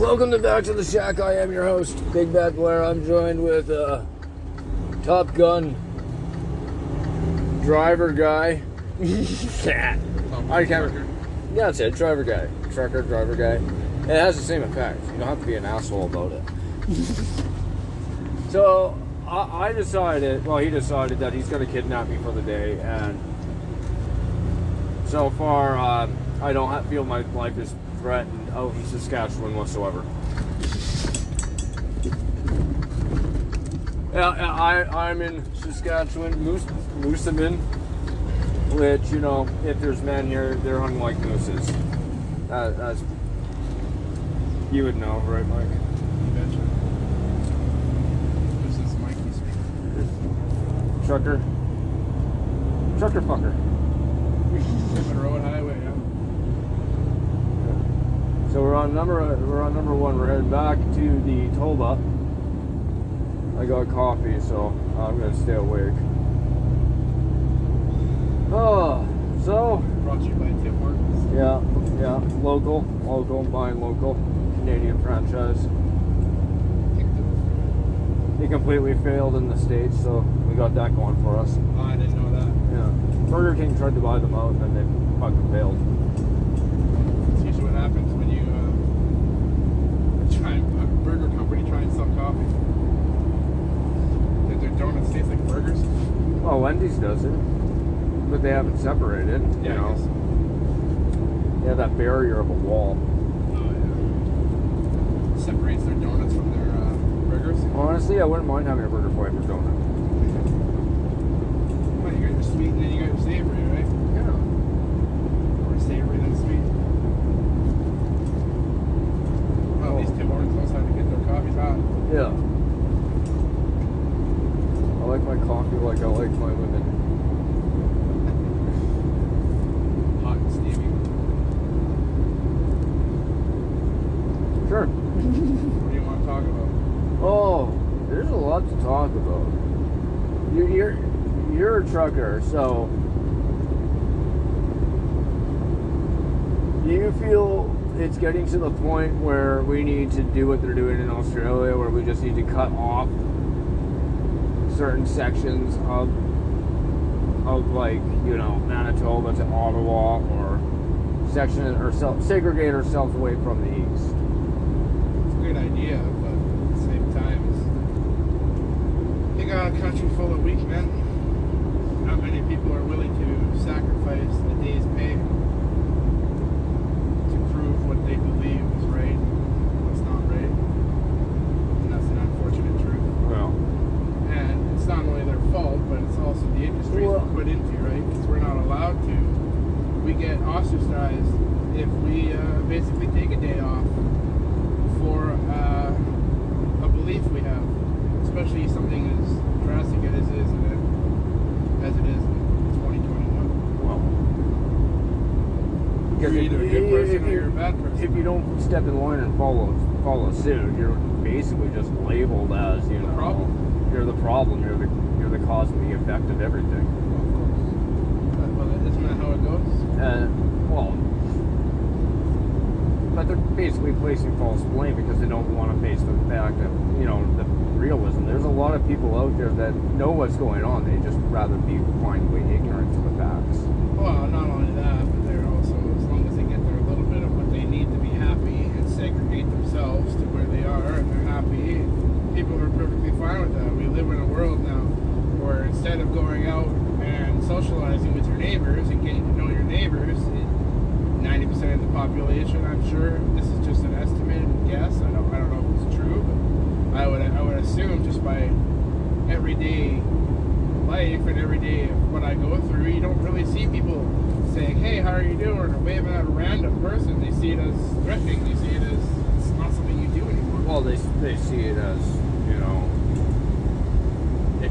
Welcome to Back to the Shack. I am your host, Big Bad Blair. I'm joined with uh, Top Gun driver guy. yeah. I can't. Yeah, that's it. Driver guy, trucker, driver guy. It has the same effect. You don't have to be an asshole about it. so I, I decided. Well, he decided that he's going to kidnap me for the day, and so far um, I don't feel my life is threatened out in Saskatchewan whatsoever. Yeah, I, I'm in Saskatchewan, Moose, Moosomin, which, you know, if there's men here, they're hunting like mooses. That, that's, you would know, right, Mike? You betcha. This is Mikey speaking. Trucker? Trucker fucker. Road Highway. So we're on number we're on number one. We're heading back to the Toba. I got coffee, so I'm gonna stay awake. Oh, so Brought to you by Tim Hortons. yeah, yeah, local, local, buying local, Canadian franchise. He completely failed in the states, so we got that going for us. Oh, I didn't know that. Yeah, Burger King tried to buy them out, and they fucking failed. It's usually what happens when you uh, try and, a burger company try and sell coffee. Did their donuts taste like burgers? Oh, Wendy's does it, but they haven't separated. You Yeah, know, they have that barrier of a wall. Oh, yeah. Separates their donuts from their uh, burgers. Honestly, I wouldn't mind having a burger flavor donut. Well, you got your sweet and then you got your savory, right? Yeah. Or savory then sweet. Well, at least Tim Hortons knows how to get their coffees hot. Yeah. I like my coffee like I like my women. Hot and steamy. Sure. What do you want to talk about? Oh, there's a lot to talk about. You're you're, you're a trucker, so do you feel it's getting to the point where we need to do what they're doing in Australia, where we just need to cut off certain sections of of like you know Manitoba to Ottawa, or section or self, segregate ourselves away from the east? It's a good idea, but at the same time, you got a country full of weak men. Not many people are willing to sacrifice a day's pay to prove what they believe is right, what's not right. And that's an unfortunate truth. Well, And it's not only their fault, but it's also the industry Well- we're put into, right? Because we're not allowed to. We get ostracized if we uh, basically take a day off for uh, a belief we have, especially something as drastic as it is in it, as it is in 2021. well. You're either a good person if or you're a you- bad person. If you don't step in line and follow follow suit, you're basically just labeled as you The know problem. you're the problem. You're the you're the cause and the effect of everything. Of course. Isn't that how it goes? And well, but they're basically placing false blame because they don't want to face the fact that you know the realism. There's a lot of people out there that know what's going on. They just rather be blindly ignorant to the facts. Well, not only that, but they're also, as long as they get their little bit of what they need to be happy and segregate themselves to where they are and they're happy, people are perfectly fine with that. We live in a world now where instead of going out and socializing with your neighbors and getting to know your neighbors, 90% of the population, I'm sure, this is just an estimated guess. I don't, I don't know if it's true, but I would, I would assume just by everyday life and every day what I go through, you don't really see people saying, "Hey, how are you doing?" or waving at a random person. They see it as threatening. They see it as it's not something you do anymore. Well, they, they see it as,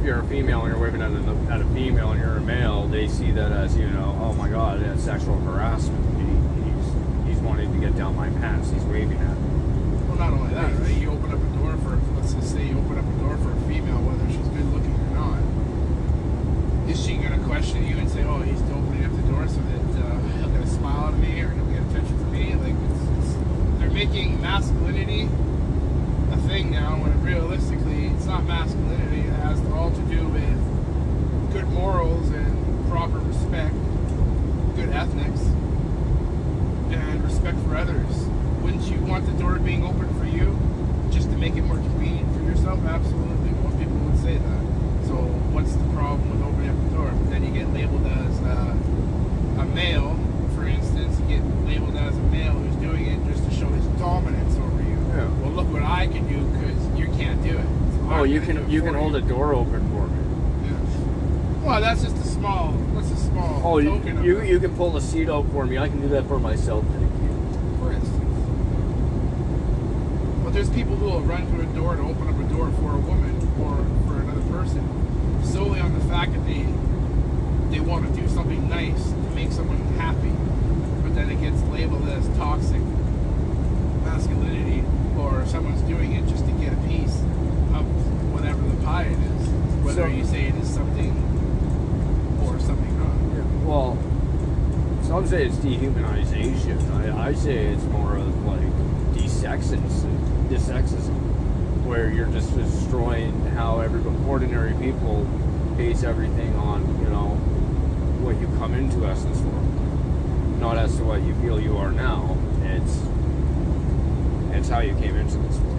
you're a female and you're waving at a, at a female and you're a male, they see that as, you know, oh my god, that's sexual harassment. He, he's, he's wanting to get down my pants. He's waving at me. well, not only that, right? You open up a door for, let's just say, you open up a door for a female, whether she's good looking or not. Is she gonna question you and say, "Oh, he's opening up the door so that uh, he'll get a smile out of me or he'll get attention from me"? Like, it's, it's, they're making making masculinity a thing now when realistically it's not masculinity. It has all to do with good morals and proper respect, good ethics, and respect for others. Wouldn't you want the door being open for you just to make it more convenient for yourself? Absolutely. Most people would say that. So what's the problem with opening up the door? But then you get labeled as uh, a male, for instance, you get labeled as a male who's doing it just to show his dominance over you. Yeah. Well, look what I can do because you can't do it. So Oh, I'm you can it you for can hold a door open for me. Yeah. Well, that's just a small. That's a small Oh, you you, you can pull the seat out for me. I can do that for myself. Thank you. for instance. But there's people who will run to a door to open up a door for a woman or for another person solely on the fact that they they want to do something nice to make someone happy, but then it gets labeled as toxic masculinity, or someone's doing it just to get a piece of whatever the pie it is, whether So- you say it is something or something not. Well, say it's dehumanization. I, I say it's more of like desexism, where you're just destroying how every ordinary people base everything on, you know, what you come into essence for, not as to what you feel you are now. It's it's how you came into this world.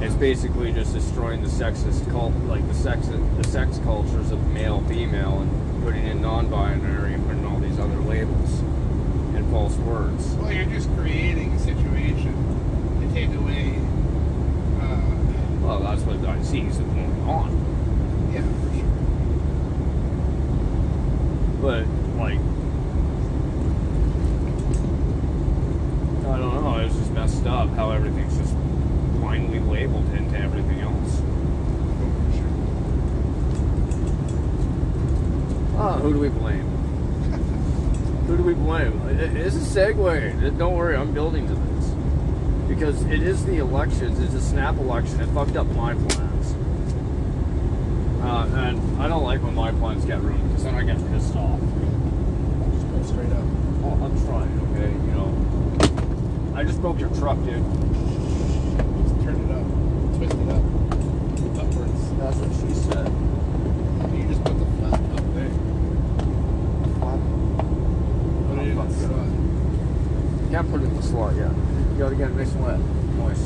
It's basically just destroying the sexist cult, like the sex, the sex cultures of male, female, and putting in non-binary and putting all these other labels and false words. Well, you're just creating a situation to take away. Uh, Well, that's what I see is going on. yeah, for sure. But like, I don't know. It's just messed up how everything's just blindly labeled into everything else. For sure. Ah, who do we blame? who do we blame? It- It's a segue. Don't worry, I'm building to this. Because it is the elections, it's a snap election. It fucked up my plans. Uh, and I don't like when my plans get ruined because then I get pissed off. Just go straight up. Oh, I'm trying, okay? You know, I just broke your truck, dude. Just turn it up. Twist it up. Upwards. That's what she said. You just put the flat up there. Put it in the slot. Can't put it in the slot yet. You gotta get it nice and wet, moist.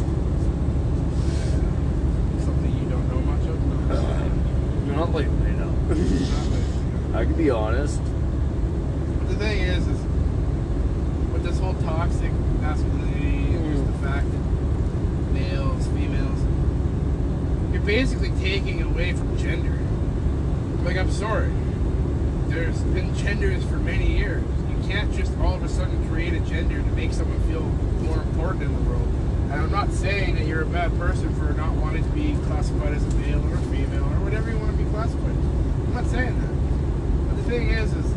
Something you don't know much of? No. You're not lately, no. Not really. I can be honest. But the thing is, is with this whole toxic masculinity and just mm. the fact that males, females, you're basically taking away from gender. Like, I'm sorry. There's been genders for many years. You can't just all of a sudden create a gender to make someone feel more important in the world. And I'm not saying that you're a bad person for not wanting to be classified as a male or a female or whatever you want to be classified. I'm not saying that. But the thing is, is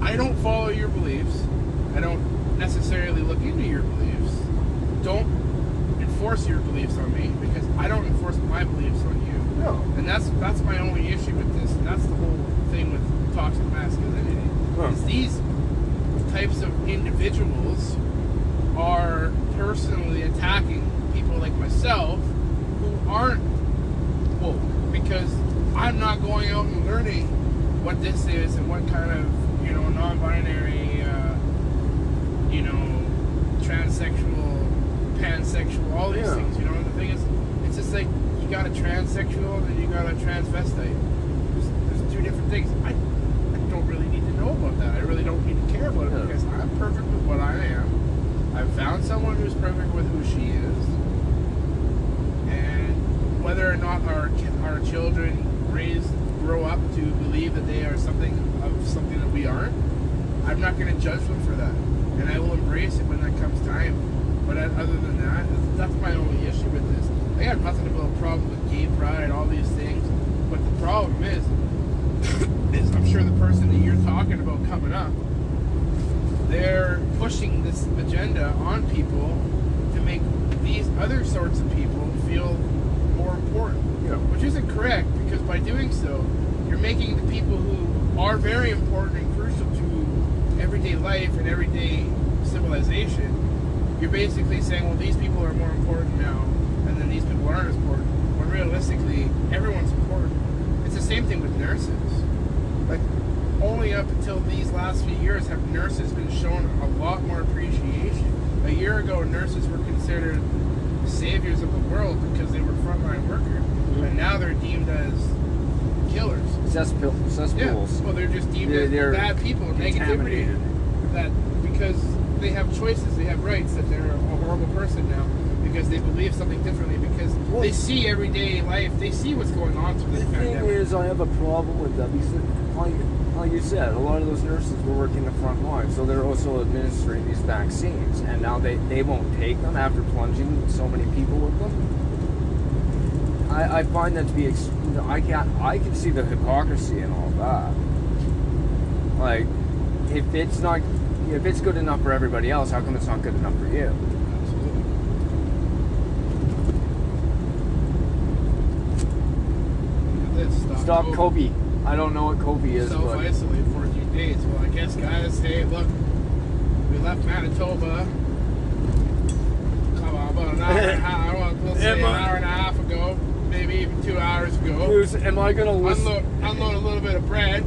I don't follow your beliefs. I don't necessarily look into your beliefs. Don't enforce your beliefs on me because I don't enforce my beliefs on you. No. And that's that's my only issue with this. And that's the whole thing with toxic masculinity. Huh. These types of individuals are personally attacking people like myself who aren't woke because I'm not going out and learning what this is and what kind of you know non-binary uh, you know transsexual pansexual all these Yeah. things you know and the thing is it's just like you got a transsexual and you got a transvestite there's, there's two different things I, I don't really need to know about that I really don't need to care about it Yeah. because I'm perfect with what I am I've found someone who's perfect with who she is and whether or not our our children raise grow up to believe that they are something of something that we aren't, I'm not going to judge them for that, and I will embrace it when that comes time. But uh, other than that, that's- that's my only issue with this. I got nothing about a problem with gay pride, all these things, but the problem is, is I'm sure the person that you're talking about coming up, they're pushing this agenda on people to make these other sorts of people feel more important. Yeah. Which isn't correct because by doing so, you're making the people who are very important and crucial to everyday life and everyday civilization, you're basically saying, well, these people are more important now, and then these people aren't as important. When realistically, everyone's important. It's the same thing with nurses. Like, only up until these last few years have nurses been shown a lot more appreciation. A year ago, nurses were considered saviors of the world because they were frontline workers, mm-hmm. and now they're deemed as killers. Cesspool, Yeah, well, they're just deemed They're- as they're bad people, negativity. That because they have choices, they have rights, that they're a horrible person now because they believe something differently because Well- they see everyday life, they see what's going on through The thing pandemic. is, I have a problem with that because, like, you said, a lot of those nurses were working the front line, so they're also administering these vaccines, and now they, they won't take them after plunging so many people with them. I, I find that to be, ex- I can I can see the hypocrisy in all that. Like, if it's not, if it's good enough for everybody else, how come it's not good enough for you? Absolutely. This, Stop COVID. Kobe. I don't know what Kobe is, Self isolate but isolate 14 days. Well, I guess, guys, hey, look, we left Manitoba. Come on, about an hour and a half. I want to say Yeah, an man. hour and a half ago, maybe even two hours ago. Goose, am I gonna listen? Unload, unload a little bit of bread.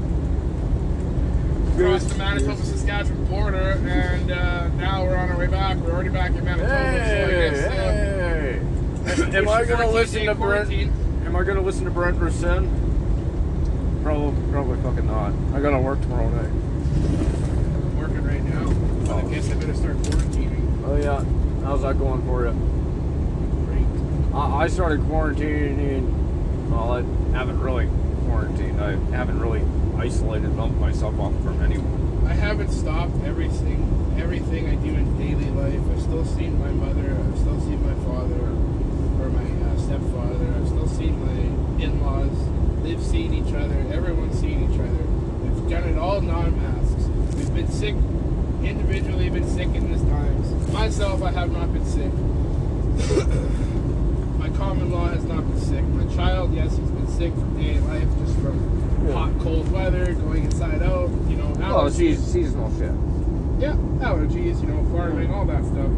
Cross Goose, the Manitoba Saskatchewan border, and uh, now we're on our way back. We're already back in Manitoba, so I Hey, guess. Uh, hey. we Am I gonna listen to Brent? quarantine. Am I gonna listen to Brent Roussin? Probably, probably fucking not. I gotta work tomorrow night. I'm working right now, but I Oh. guess I better start quarantining. Oh yeah, how's that going for you? Great. I, I started quarantining. Well, I haven't really quarantined. I haven't really isolated myself off from anyone. I haven't stopped everything everything I do in daily life. I've still seen my mother. I've still seen my father or my uh, stepfather. I've still seen my in-laws. They've seen each other. Everyone's seen each other. We've done it all non-masks. We've been sick individually. Been sick in this times. Myself, I have not been sick. my common-law has not been sick. My child, yes, he's been sick from day in life, just from Yeah. hot, cold weather, going inside out. You know, allergies. seasonal shit. Yeah, allergies, you know, farming, all that stuff.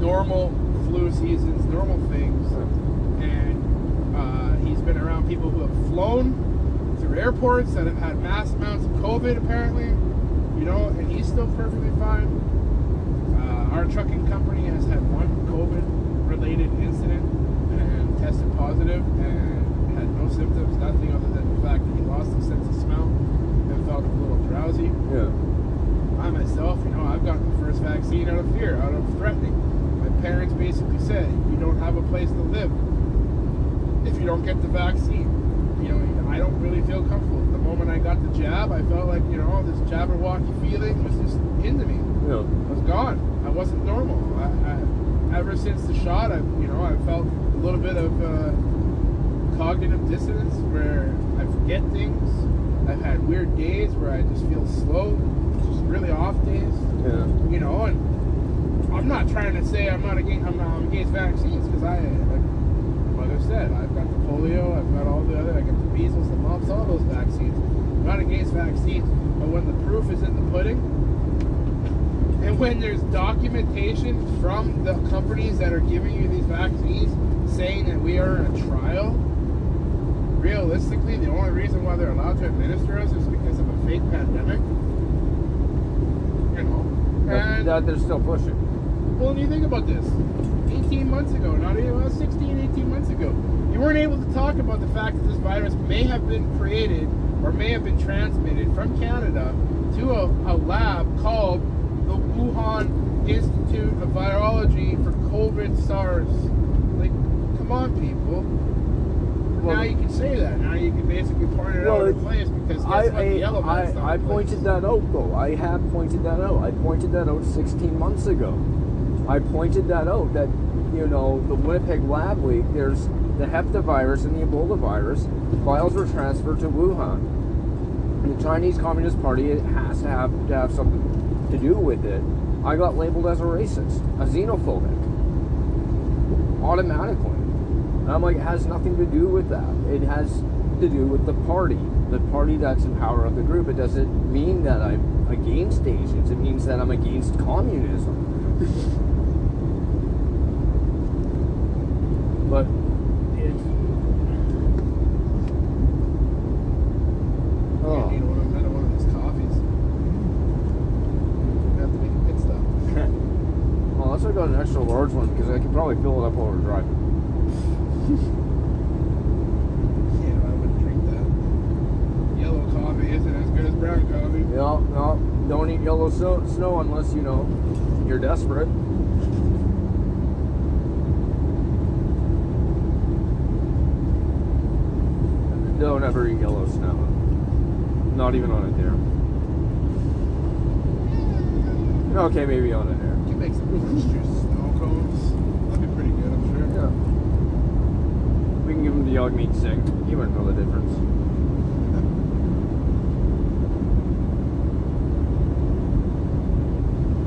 Normal flu seasons, normal things. Been around people who have flown through airports that have had mass amounts of COVID, apparently. You know, and he's still perfectly fine. Uh, our trucking company has had one COVID related incident and tested positive and had no symptoms, nothing other than the fact that he lost his sense of smell and felt a little drowsy. Yeah. I myself, you know, I've gotten the first vaccine out of fear, out of threatening. My parents basically said, you don't have a place to live if you don't get the vaccine. You know, I don't really feel comfortable. The moment I got the jab, I felt like, you know, this Jabberwocky feeling was just into me. Yeah. I was gone. I wasn't normal. I, I, ever since the shot, I, you know, I felt a little bit of uh, cognitive dissonance where I forget things. I've had weird days where I just feel slow, just really off days. Yeah. You know, and I'm not trying to say I'm not against I'm, not, I'm against vaccines because I, like mother said, I've polio, I've got all the other, I got the measles, the mumps, all those vaccines. I'm not against vaccines, but when the proof is in the pudding, and when there's documentation from the companies that are giving you these vaccines saying that we are in a trial, realistically, the only reason why they're allowed to administer us is because of a fake pandemic. You know, and that they're still pushing. well, when you think about this, 18 months ago, not even well, 16, 18 months ago, you weren't able to talk about the fact that this virus may have been created or may have been transmitted from Canada to a, a lab called the Wuhan Institute of Virology for COVID SARS. Like, come on, people. Well, now you can say that. Now you can basically point it Well, out in place because guess I, what? The yellow I, I, I pointed that out though. I have pointed that out. I pointed that out 16 months ago. I pointed that out that you know the Winnipeg lab leak. There's the heptavirus and the Ebola virus. Files were transferred to Wuhan. The Chinese Communist Party has to have to have something to do with it. I got labeled as a racist, a xenophobic, automatically. And I'm like, it has nothing to do with that. It has to do with the party, the party that's in power of the group. It doesn't mean that I'm against Asians. It means that I'm against communism. but it's I oh. need one of, another one of these coffees. I have to make a pit stop. Well, unless I got an extra large one because I could probably fill it up while we're driving. Yeah, I wouldn't drink that. Yellow coffee isn't as good as brown coffee. No, no, don't eat yellow so- snow unless you know you're desperate. Don't ever eat yellow snow. Not even on a dare. Okay, maybe on a dare. You make some orange juice snow cones. That'd be pretty good, I'm sure. Yeah. We can give him the yog meat sing. He wouldn't know the difference.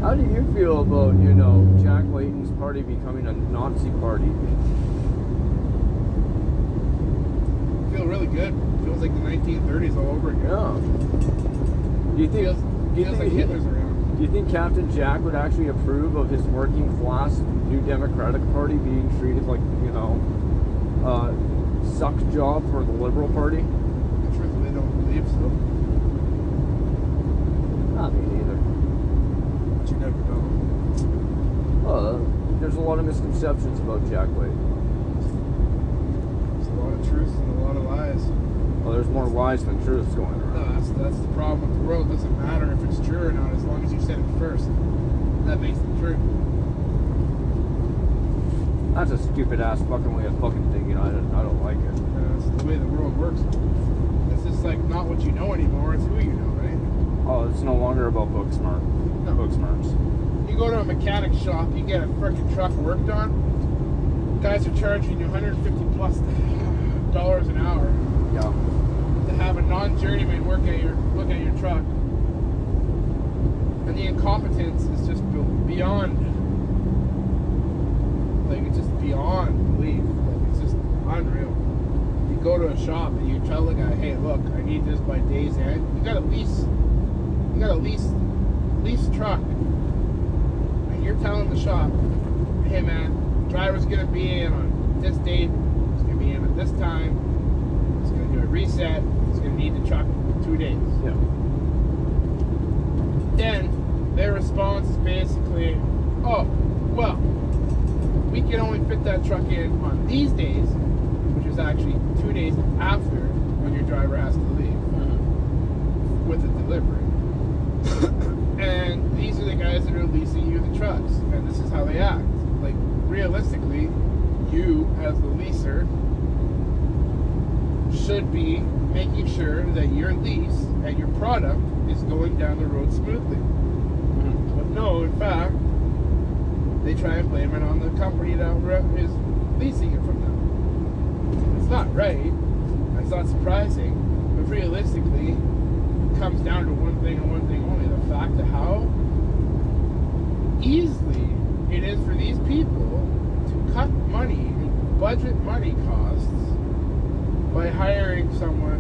How do you feel about, you know, Jack Layton's party becoming a Nazi party? feel really good. Feels like the 1930s all over again. Yeah. Do you think? Feels, do you feels think like Hitler's around. Do you think Captain Jack would actually approve of his working class New Democratic Party being treated like, you know, uh, suck job for the Liberal Party? I truthfully don't believe so. Not me neither. But you never know. Uh, there's a lot of misconceptions about Jack Layton. There's a lot of truth and a lot of lies. Well, there's more lies than truths going around. No, that's that's the problem with the world. It doesn't matter if it's true or not, as long as you said it first. That makes it true. That's a stupid ass fucking way of fucking thinking. Don't, like it. Uh, it's the way the world works. It's just like not what you know anymore. It's who you know, right? Oh, it's no longer about book smart. No. Book smarts. You go to a mechanic shop, you get a freaking truck worked on. Guys are charging you 150 plus dollars an hour Yeah. to have a non-journeyman work at your look at your truck. And the incompetence is just beyond like it's just beyond belief. Like it's just unreal. You go to a shop and you tell the guy, hey look, I need this by day's end. You got a lease you got a lease lease truck. And you're telling the shop, hey man, driver's gonna be in on this date, It's gonna be in at this time, It's gonna do a reset, It's gonna need the truck in two days. Yeah. Then their response is basically, oh, well, we can only fit that truck in on these days, actually two days after when your driver has to leave mm-hmm. with the delivery. and these are the guys that are leasing you the trucks, and this is how they act. Like realistically, you as the leaser should be making sure that your lease and your product is going down the road smoothly. Mm-hmm. But no, in fact, they try and blame it on the company that is leasing it from not right. It's not surprising. But realistically, it comes down to one thing and one thing only the fact of how easily it is for these people to cut money, budget money costs, by hiring someone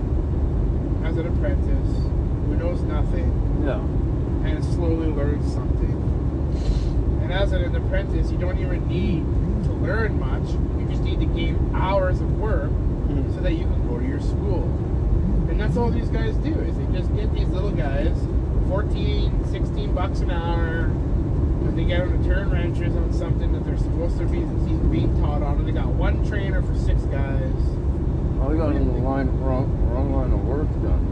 as an apprentice who knows nothing Yeah. and slowly learns something. And as an apprentice, you don't even need to learn much. You just need to gain hours of work mm-hmm. so that you can go to your school. And that's all these guys do is they just get these little guys 14, 16 bucks an hour and they get them to turn wrenches on something that they're supposed to be being taught on and they got one trainer for six guys. Oh, we got in the line wrong, wrong line of work done.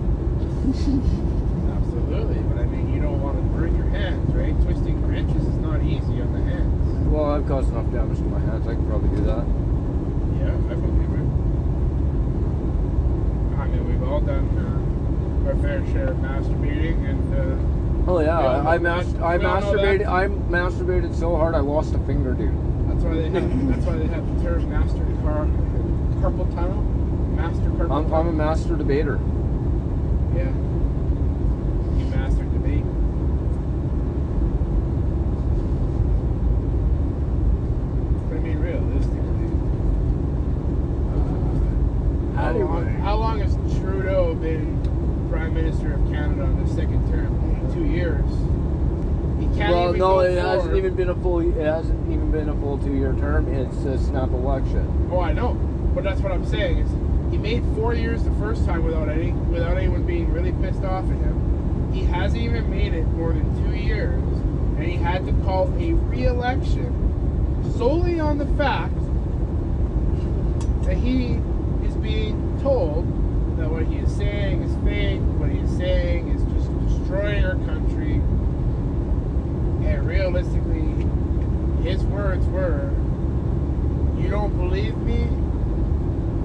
Absolutely, but I mean you don't want to burn your hands, right? Twisting wrenches is not easy on the hands. Well, I've caused enough damage to my hands. I can probably do that. Yeah, I believe it. I mean, we've all done uh, our fair share of masturbating, and uh, Oh yeah, I, I, mas- I We all know masturbated. I masturbated so hard I lost a finger, dude. that's why they have that's why they have the term master car carpal tunnel, master carpal I'm, I'm a master debater. yeah, you master debate. But I mean, realistically, uh, how, long, how long has Trudeau been Prime Minister of Canada on his second term? Only two years. Well, it before- hasn't even been a full. It hasn't even been a full two-year term. It's a snap election. Oh, I know, but that's what I'm saying. Is he made four years the first time without any without anyone being really pissed off at him. He hasn't even made it more than two years, and he had to call a re-election solely on the fact that he is being told that what he is saying is fake. What he is saying is just destroying our country. And realistically, his words were, "You don't believe me,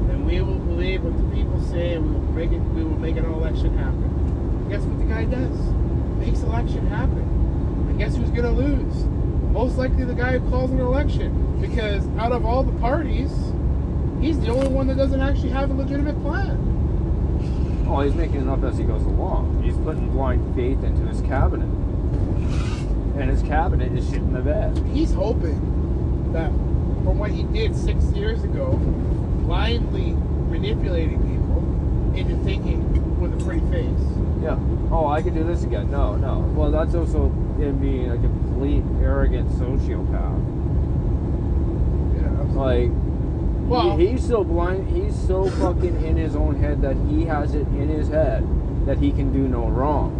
then we will believe what the people say, and we will make it. We will make an election happen." Guess what the guy does? Makes election happen. And guess who's gonna lose? Most likely the guy who calls an election, because out of all the parties, he's the only one that doesn't actually have a legitimate plan. Oh, he's making it up as he goes along. He's putting blind faith into his cabinet, and his cabinet is shit in the bed. He's hoping that from what he did six years ago, blindly manipulating people into thinking with a pretty face. Yeah. Oh, I could do this again. No, no. Well, that's also him being a complete arrogant sociopath. Yeah. Like, Well- he, he's so blind. He's so fucking in his own head that he has it in his head that he can do no wrong.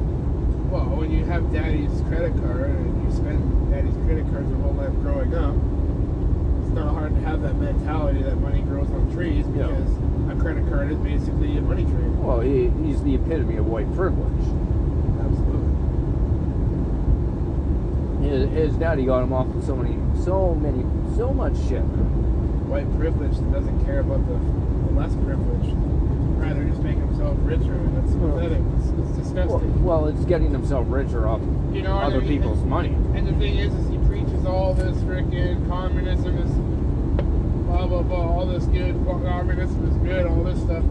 Well, when you have daddy's credit card and you spend daddy's credit cards your whole life growing up, it's not hard to have that mentality that money grows on trees Yeah. because a credit card is basically a money tree. Well, he, he's the epitome of white privilege. Absolutely. His, his daddy got him off with so many, so many, so much shit. White privilege that doesn't care about the, the less privileged. Rather just make himself richer. and That's Well- pathetic. It's, it's disgusting. well, it's getting himself richer off You know, other and- people's money. And the thing is, is he preaches all this freaking communism is blah blah blah, all this good, communism is good, all this stuff.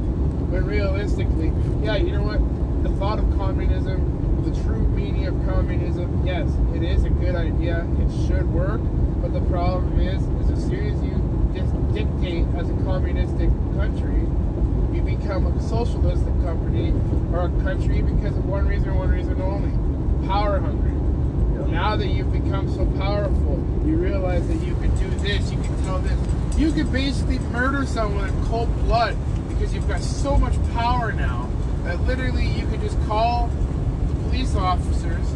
But realistically, yeah, you know what? The thought of communism, the true meaning of communism, yes, it is a good idea. It should work. But the problem is, is as soon as you dictate as a communistic country, you become a socialistic company or a country because of one reason, one reason only: power hungry. Now that you've become so powerful, you realize that you can do this, you can tell this. You could basically murder someone in cold blood because you've got so much power now that literally you could just call police officers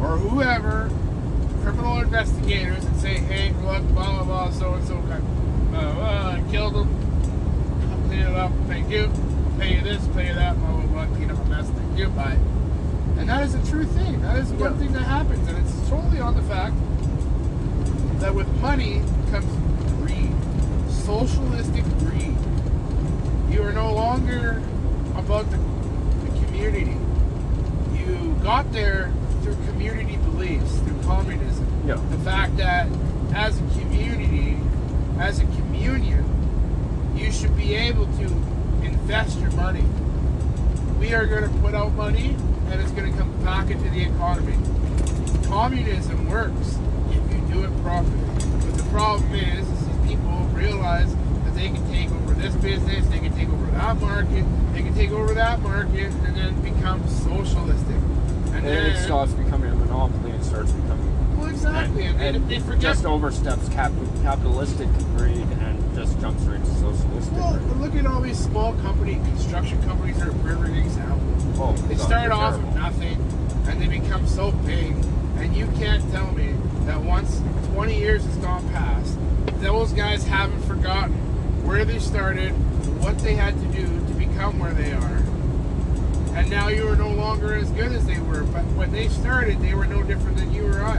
or whoever, criminal investigators, and say, hey, look, blah, blah, blah, so and so, uh, uh, blah, killed him. I'll clean it up, thank you. Pay you this, pay you that, blah, blah, blah, clean up a mess, thank you, bye. And that is a true thing. That is one Yeah. thing that happens, and it's totally on the fact that with money comes greed, socialistic greed. You are no longer about the, the community. Got there through community beliefs, through communism. Yeah. The fact that as a community, as a communion, you should be able to invest your money. We are going to put out money and it's going to come back into the economy. Communism works if you do it properly. But the problem is, is these people realize that they can take over this business, they can take over that market, they can take over that market, and then become socialistic. And, then it stops becoming a monopoly and starts becoming well, exactly, and, and, and they forget. just oversteps cap- capitalistic greed and just jumps right to socialistic well, greed. look at all these small company construction companies that are a perfect example. Oh, They God, start off terrible. with nothing and they become so big. And you can't tell me that once 20 years has gone past, those guys haven't forgotten where they started, what they had to do to become where they are. And now you are no longer as good as they were. But when they started, they were no different than you or I.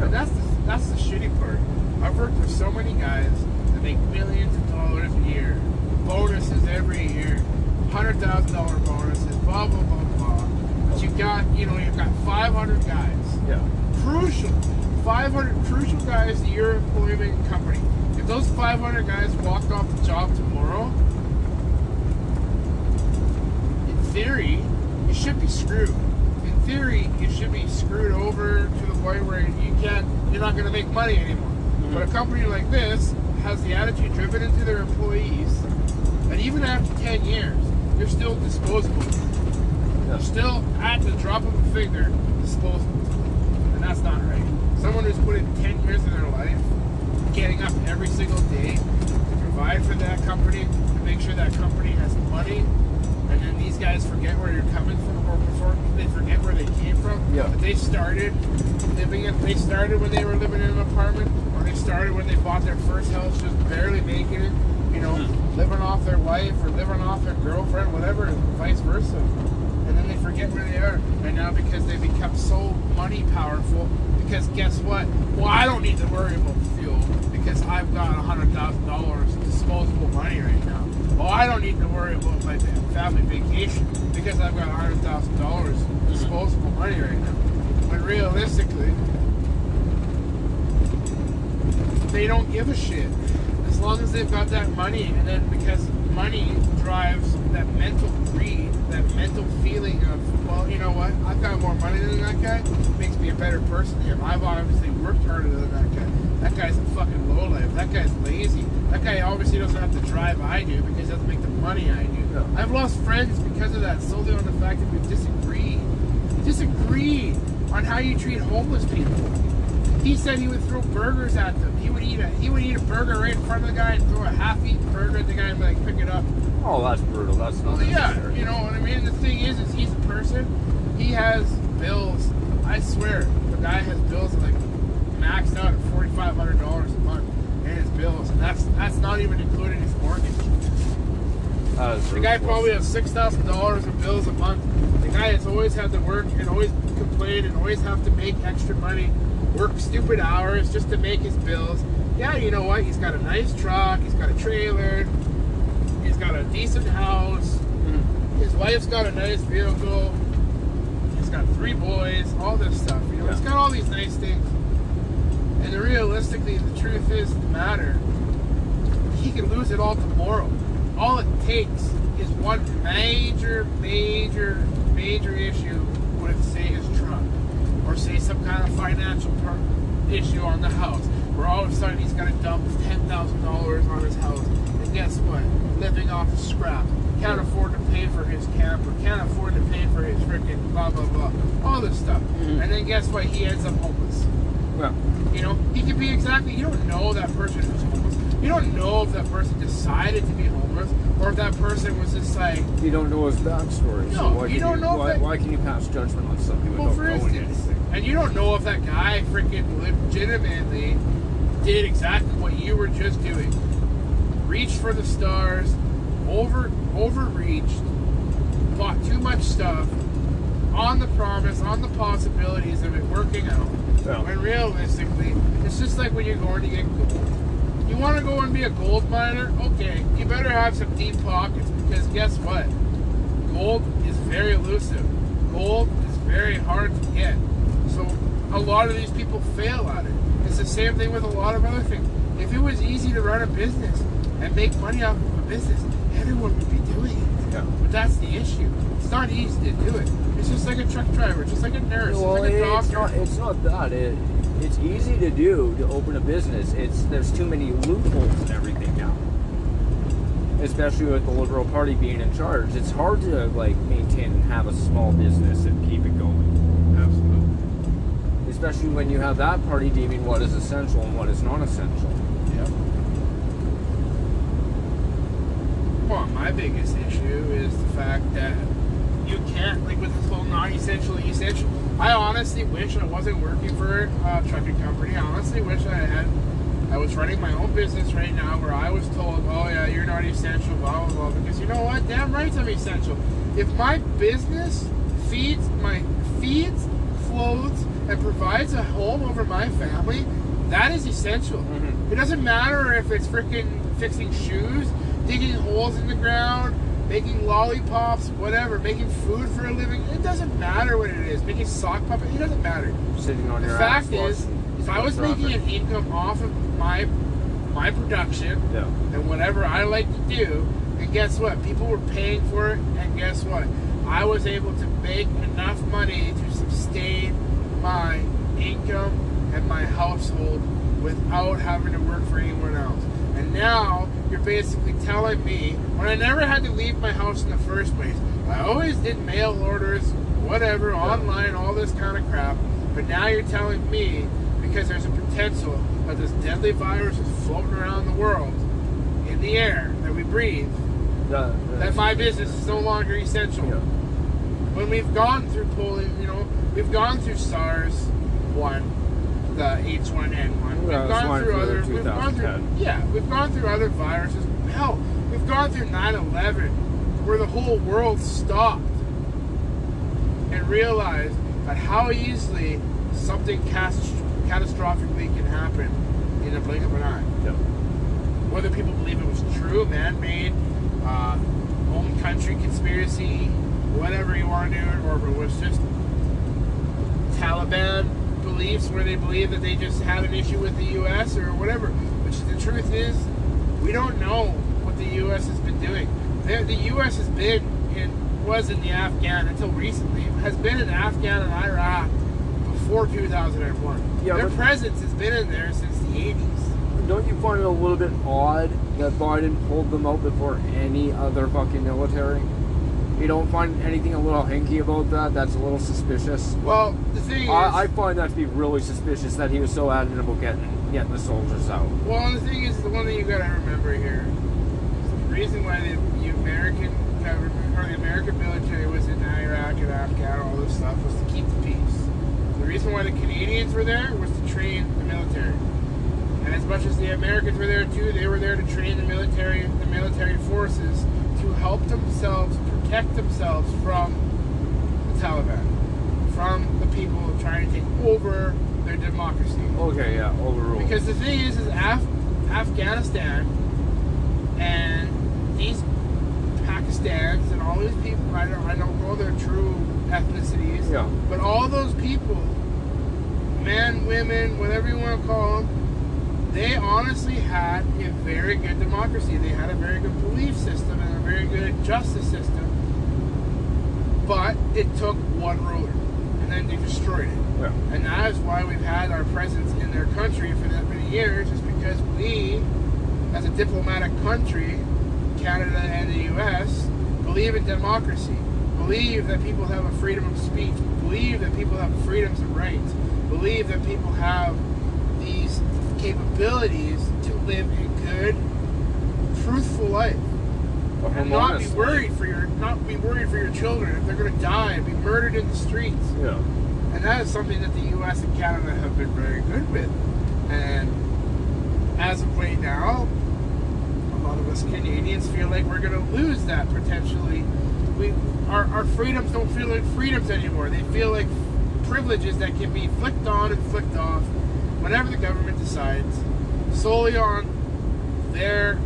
And that's the, that's the shitty part. I've worked with so many guys that make millions of dollars a year, bonuses every year, hundred thousand dollar bonuses, blah blah blah blah. But you got, you know, you've got 500 guys, Yeah. crucial, 500 crucial guys to your employment company. If those 500 guys walked off the job tomorrow, in theory, should be screwed. In theory, you should be screwed over to the point where you can't, you're not going to make money anymore. Mm-hmm. But a company like this has the attitude driven into their employees that even after 10 years, you're still disposable. You're still at the drop of a finger disposable. And that's not right. someone who's put in 10 years of their life, getting up every single day to provide for that company, to make sure that company has money, and then these guys forget where you're coming from, or before they forget where they came from. Yeah. But they started living in, they started when they were living in an apartment, or they started when they bought their first house, just barely making it, you know, hmm. living off their wife or living off their girlfriend, whatever, vice versa. And then they forget where they are. And now because they become so money powerful, because guess what? Well, I don't need to worry about fuel because I've got a hundred thousand dollars disposable money right now. Well, I don't need to worry about my family vacation because I've got hundred thousand dollars mm-hmm. disposable money right now. When realistically, they don't give a shit. As long as they've got that money, and then because money drives that mental greed, that mental feeling of, well, you know what, I've got more money than that guy, makes me a better person than. I've obviously worked harder than that guy. That guy's a fucking lowlife. That guy's lazy. That guy obviously doesn't have the drive I do because he doesn't make the money I do. I've lost friends because of that, solely on the fact that we disagreed. Disagreed on how you treat homeless people. He said he would throw burgers at them. He would eat a he would eat a burger right in front of the guy and throw a half-eaten burger at the guy and like, pick it up. Oh, that's brutal. That's not. Well, yeah, you know what I mean. The thing is, is he's a person. He has bills. I swear, the guy has bills like maxed out at forty-five hundred dollars a month bills, and that's that's not even including his mortgage. Is The guy probably has six thousand dollars in bills a month. The guy has always had to work and always complain and always have to make extra money, work stupid hours just to make his bills. Yeah, you know what? He's got a nice truck. He's got a trailer. He's got a decent house. Mhm. His wife's got a nice vehicle. He's got three boys. All this stuff. You know, he's Yeah. got all these nice things. And realistically, the truth is the matter. He can lose it all tomorrow. All it takes is one major, major, major issue with, say, his truck, or say some kind of financial issue on the house, where all of a sudden he's got to dump ten thousand dollars on his house, and guess what? Living off of scrap, can't afford to pay for his camper, can't afford to pay for his freaking blah blah blah, all this stuff, Mhm. and then guess what? He ends up homeless. Yeah. You know, he could be exactly. You don't know that person who's homeless. You don't know if that person decided to be homeless or if that person was just like, You don't know his backstory. so No, why you can don't know Why, that- why can you pass judgment on somebody well, without for knowing instance, anything? and you don't know if that guy freaking legitimately did exactly what you were just doing. Reached for the stars, over overreached, bought too much stuff on the promise, on the possibilities of it working out. Yeah. When realistically, it's just like when you're going to get gold. You want to go and be a gold miner? Okay, you better have some deep pockets because guess what? Gold is very elusive. Gold is very hard to get. So a lot of these people fail at it. It's the same thing with a lot of other things. If it was easy to run a business and make money off of a business, everyone would be doing it. Yeah. But that's the issue. It's not easy to do it. It's just like a truck driver, just like a nurse, just Well, like a it's doctor. not. It's not that. It, it's easy to do to open a business. It's there's too many loopholes and everything now. Especially with the Liberal Party being in charge, it's hard to like maintain and have a small business and keep it going. Absolutely. Especially when you have that party deeming what is essential and what is non essential. Yep. Well, my biggest issue is the fact that can't, like with this whole non-essential, essential. I honestly wish I wasn't working for a trucking company. I honestly wish I had. I was running my own business right now, where I was told, "Oh yeah, you're not essential," blah blah blah. Because you know what? Damn right, I'm essential. If my business feeds my feeds, clothes, and provides a home over my family, that is essential. Mhm. It doesn't matter if it's freaking fixing shoes, digging holes in the ground, making lollipops, whatever, making food for a living. It doesn't matter what it is. Making sock puppets. It doesn't matter. Sitting on The your fact ass is, if I was making an income off of my my production yeah. and whatever I like to do, and guess what? People were paying for it, and guess what? I was able to make enough money to sustain my income and my household without having to work for anyone else. And now you're basically telling me when I never had to leave my house in the first place, I always did mail orders, whatever, online, all this kind of crap. But now you're telling me because there's a potential that this deadly virus is floating around the world in the air that we breathe. The- the- That my business is no longer essential. Yeah. When we've gone through polling, you know, we've gone through SARS one, the H1N1. We've gone through other. We've gone through. Yeah, we've gone through other viruses. Hell, we've gone through 9/11, where the whole world stopped and realized that how easily something cas- catastrophically can happen in a blink of an eye Yeah. whether people believe it was true, man-made, uh, own country conspiracy, whatever you want to do, or if it was just Taliban beliefs where they believe that they just have an issue with the U.S. or whatever. Which the truth is, we don't know what the U.S. has been doing. The, the U.S. has been and was in the Afghan until recently has been in Afghan and Iraq before 2001. Yeah, Their presence has been in there since the 80s. Don't you find it a little bit odd that Biden pulled them out before any other fucking military? You don't find anything a little hinky about that? That's a little suspicious. Well, the thing is, I, I find that to be really suspicious that he was so adamant about getting getting the soldiers out. well, the thing is, the one thing you gotta remember here, the reason why the, the American government or the American military was in Iraq and Afghan, all this stuff, was to keep the peace. The reason why the Canadians were there was to train the military. And as much as the Americans were there too, they were there to train the military, the military forces to help themselves protect themselves from the Taliban, from the people trying to take over their democracy. Okay, yeah, overrule. Because the thing is, is Af- Afghanistan and these Pakistans and all these people, I don't, I don't know their true ethnicities, Yeah. but all those people, men, women, whatever you want to call them, they honestly had a very good democracy. They had a very good belief system and a very good justice system. But it took one ruler, and then they destroyed it. yeah. And that is why we've had our presence in their country for that many years, is because we, as a diplomatic country, Canada and the US, believe in democracy, believe that people have a freedom of speech, believe that people have freedoms and rights, believe that people have these capabilities to live a good, truthful life. And not be worried for your not be worried for your children if they're gonna die and be murdered in the streets. Yeah. And that is something that the U.S. and Canada have been very good with. And as of right now, a lot of us Canadians feel like we're going to lose that potentially. We our, our freedoms don't feel like freedoms anymore. They feel like privileges that can be flicked on and flicked off whenever the government decides, solely on their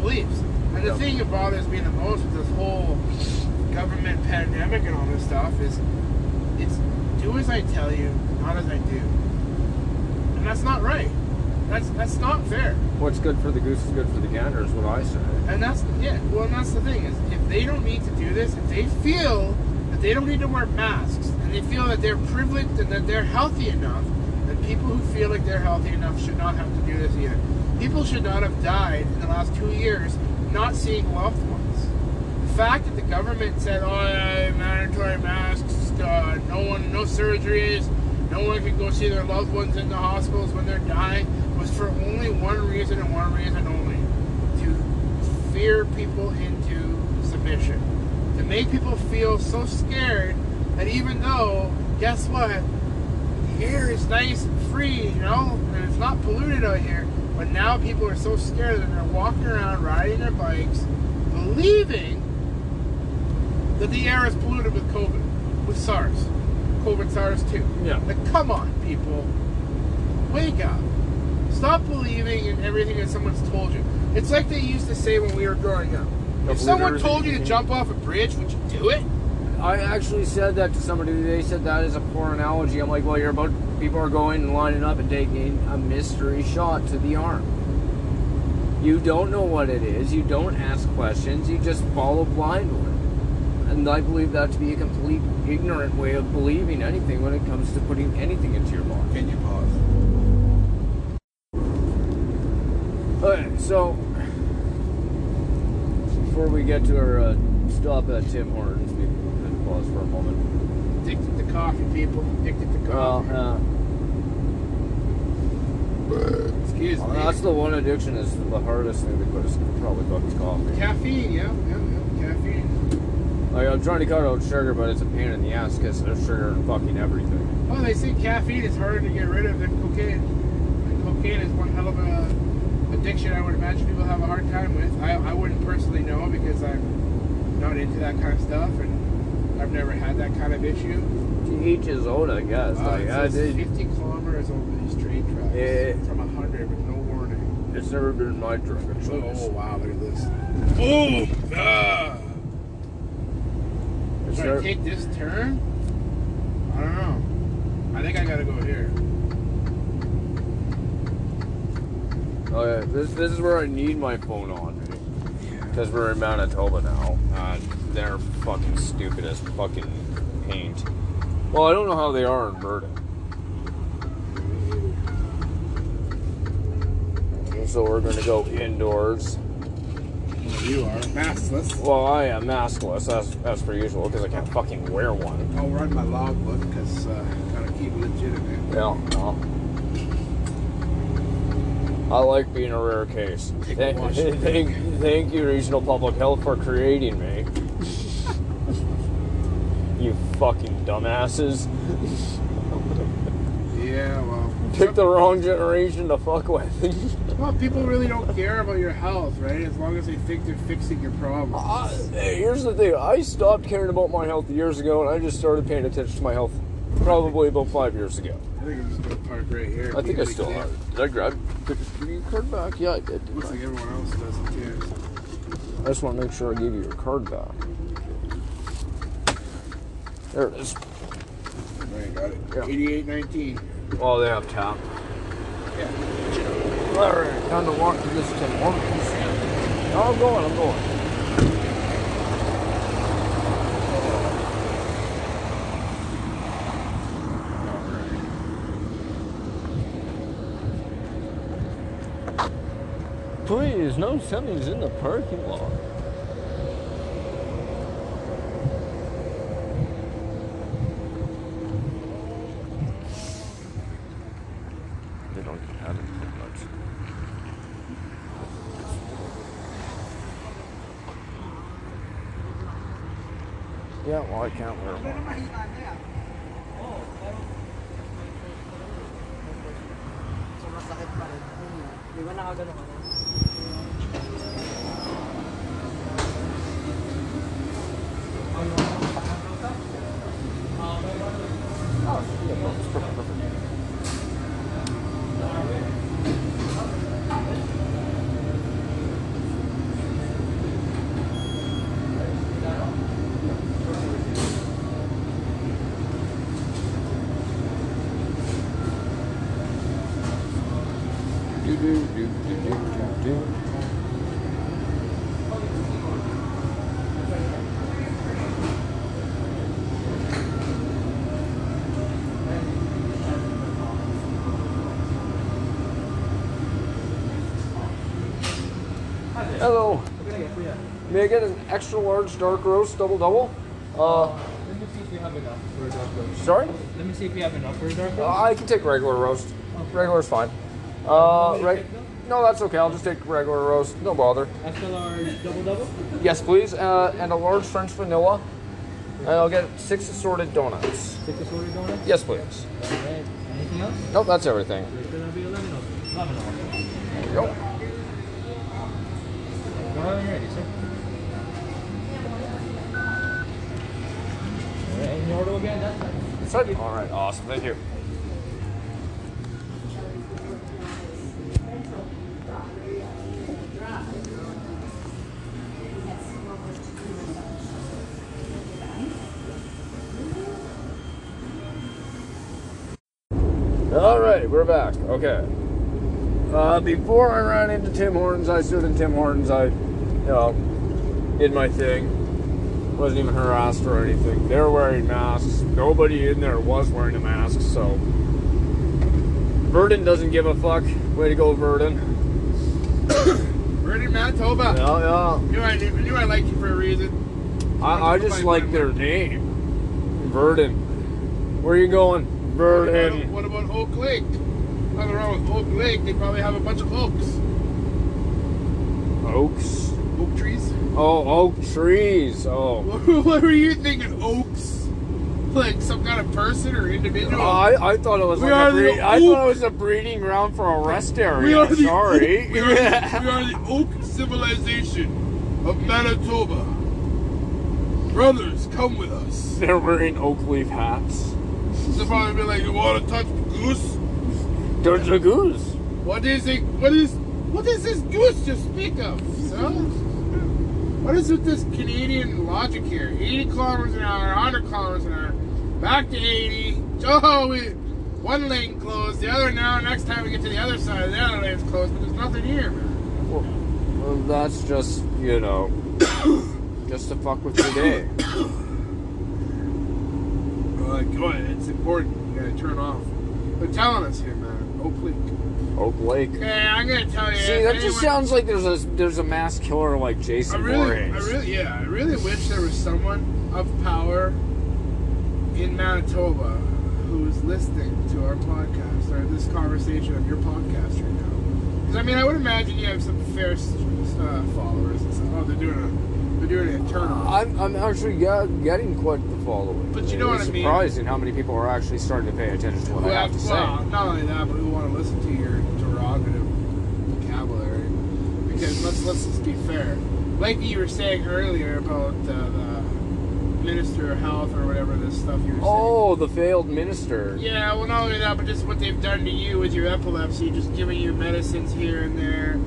beliefs. And the thing that bothers me the most with this whole government pandemic and all this stuff is it's do as I tell you, not as I do. And that's not right. That's that's not fair. What's good for the goose is good for the gander, is what I say. And that's yeah. Well, and that's the thing is, if they don't need to do this, if they feel that they don't need to wear masks, and they feel that they're privileged and that they're healthy enough, then people who feel like they're healthy enough should not have to do this either. People should not have died in the last two years not seeing loved ones. The fact that the government said, "Oh, mandatory masks, uh, no one, no surgeries." No one can go see their loved ones in the hospitals when they're dying was for only one reason and one reason only to fear people into submission. To make people feel so scared that even though, guess what? The air is nice and free, you know, and it's not polluted out here. But now people are so scared that they're walking around riding their bikes, believing that the air is polluted with COVID, with SARS. COVID SARS 2. Yeah. Like, come on, people. Wake up. Stop believing in everything that someone's told you. It's like they used to say when we were growing up. If someone told you you to jump off a bridge, would you do it? I actually said that to somebody. They said that is a poor analogy. I'm like, well, you're about people are going and lining up and taking a mystery shot to the arm. You don't know what it is. You don't ask questions. You just follow blindly. And I believe that to be a complete ignorant way of believing anything when it comes to putting anything into your body. Can you pause? Okay, so before we get to our uh, stop at Tim Hortons, we can pause for a moment. Coffee, people. Addicted to Well, coffee. uh, Excuse Well, me. that's the one addiction is the hardest thing to quit is probably fucking coffee. Caffeine, yeah, yeah, yeah. Caffeine. Like I'm trying to cut out sugar, but it's a pain in the ass because there's sugar in fucking everything. Oh, they say caffeine is harder to get rid of than cocaine. And cocaine is one hell of a addiction. I would imagine people have a hard time with. I, I wouldn't personally know because I'm not into that kind of stuff, and I've never had that kind of issue. Each his own, I guess. Uh, like I did. 50 kilometers over these train tracks Yeah. from 100 with no warning. It's never been my of Oh, oh, wow, look at this. Oh, ah. Should I take this turn? I don't know. I think I gotta go here. Oh yeah, this this is where I need my phone on. Because we're in Manitoba now, and they're fucking stupid as fucking paint. Well, I don't know how they are in Virden. So we're gonna go indoors. You are maskless. Well, I am maskless as as per usual because I can't fucking wear one. I'll run my logbook because uh, gotta keep it legitimate. Yeah, no. I like being a rare case. Thank, thank, thank you, Regional Public Health, for creating me. Fucking dumbasses. Yeah, well. Picked the wrong generation to fuck with. Well, people really don't care about your health, right? As long as they think they're fixing your problem. Uh, hey, here's the thing. I stopped caring about my health years ago, and I just started paying attention to my health probably about five years ago. I think I'm just gonna park right here. I think I still have it. Did I grab? Give you your card back? Yeah, I did. Looks I? like everyone else does. I just want to make sure I gave you your card back. There it is. Right, got it. Yeah. 8819. Oh, they have tap. Yeah. All right, time to walk to this Tim Hortons. No, I'm going. I'm going. Please, no semis in the parking lot. They don't have it that much. Yeah, well, I can't wear one. So masakit pa rin. Di ba nakagano ka na? Do, do, do, do, do, do, do. Hello. May I get an extra large dark roast double double? Uh, Let me see if you have enough for a dark roast. sorry? Let me see if you have enough for a dark Uh, roast. I can take regular roast. Regular's fine. Uh, right? No, that's okay. I'll just take regular roast. No bother. Extra large double double. Yes, please. Uh, and a large French vanilla. And I'll get six assorted donuts. Six assorted donuts. Yes, please. Alright. Anything else? Nope, that's everything. It's gonna be eleven of Eleven of There you go. Ahead when you're ready, sir. Alright, and your order again. That's. All right. Awesome. Thank you. All right, we're back. Okay. Uh, before I ran into Tim Hortons, I stood in Tim Hortons. I, you know, did my thing. Wasn't even harassed or anything. They're wearing masks. Nobody in there was wearing a mask, so. Virden doesn't give a fuck. Way to go, Virden. We're in Manitoba. Yeah, yeah. Knew I, knew I liked you for a reason. I, I just like their name. Virden. Where are you going? What about, Virden. what about Oak Lake? Nothing wrong with Oak Lake. They probably have a bunch of oaks. Oaks. Oak trees. Oh, oak trees. Oh. what were you thinking? Oaks? Like some kind of person or individual? Oh, I, I thought it was We like a breed, I thought it was a breeding ground for a rest area. we are the Sorry. Oak, we, are the, we are the oak civilization of Manitoba. Brothers, come with us. They're wearing oak leaf hats. They'll probably be like, "You want to touch the goose? There's a goose. What is it? What is what is this goose you speak of, son? What is with this Canadian logic here? 80 kilometers an hour, 100 kilometers an hour, back to 80. Oh, we one lane closed, the other now. Next time we get to the other side, the other lane's closed, but there's nothing here, man. Well, well, that's just, you know, just to fuck with your day. Like, oh, it's important. You gotta turn off. They're telling us here, man. Lake. Oak Lake. Okay, I'm gonna tell you. See, that anyone- just sounds like there's a there's a mass killer like I Jason really, I Voorhees. really, yeah, I really wish there was someone of power in Manitoba who's listening to our podcast or this conversation of your podcast right now. Because I mean, I would imagine you have some fair uh, followers and stuff. Oh, they're doing a, they're doing an internal. I'm, I'm actually get, getting quite the following. But you know it's what I mean? surprising how many people are actually starting to pay attention to what I have to well, say. not only that, but who want to listen to your Because let's let's just be fair. Like you were saying earlier about uh, the minister of health or whatever this stuff you were saying. Oh, the failed minister. Yeah, well, not only that, but just what they've done to you with your epilepsy, just giving you medicines here and there,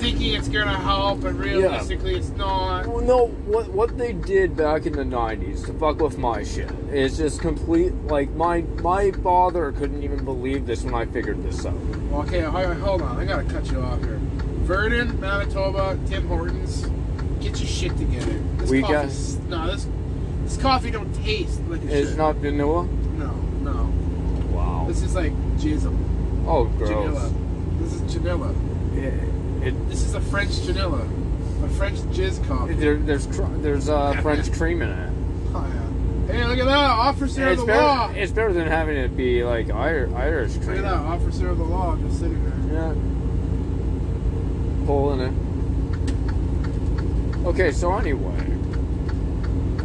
thinking it's gonna help, but realistically, it's not. Well, no, what what they did back in the '90s to fuck with my shit is just complete. Like my my father couldn't even believe this when I figured this out. Well, okay, hold on, I gotta cut you off here. Vernon, Manitoba, Tim Hortons, get your shit together. This We coffee, got- no, this this coffee don't taste like it It's should. not vanilla. No, no, Wow. this is like jism, Oh, gross. Janilla. This is Janilla. It, it, This is a French Janilla, a French jizz coffee. there, there's cr- there's uh, French cream in it. Oh, yeah. Hey, look at that, officer It's of the law. it's better than having it be like Irish cream. Look at that, officer of the law just sitting there. Yeah. Pulling it. Okay, so anyway,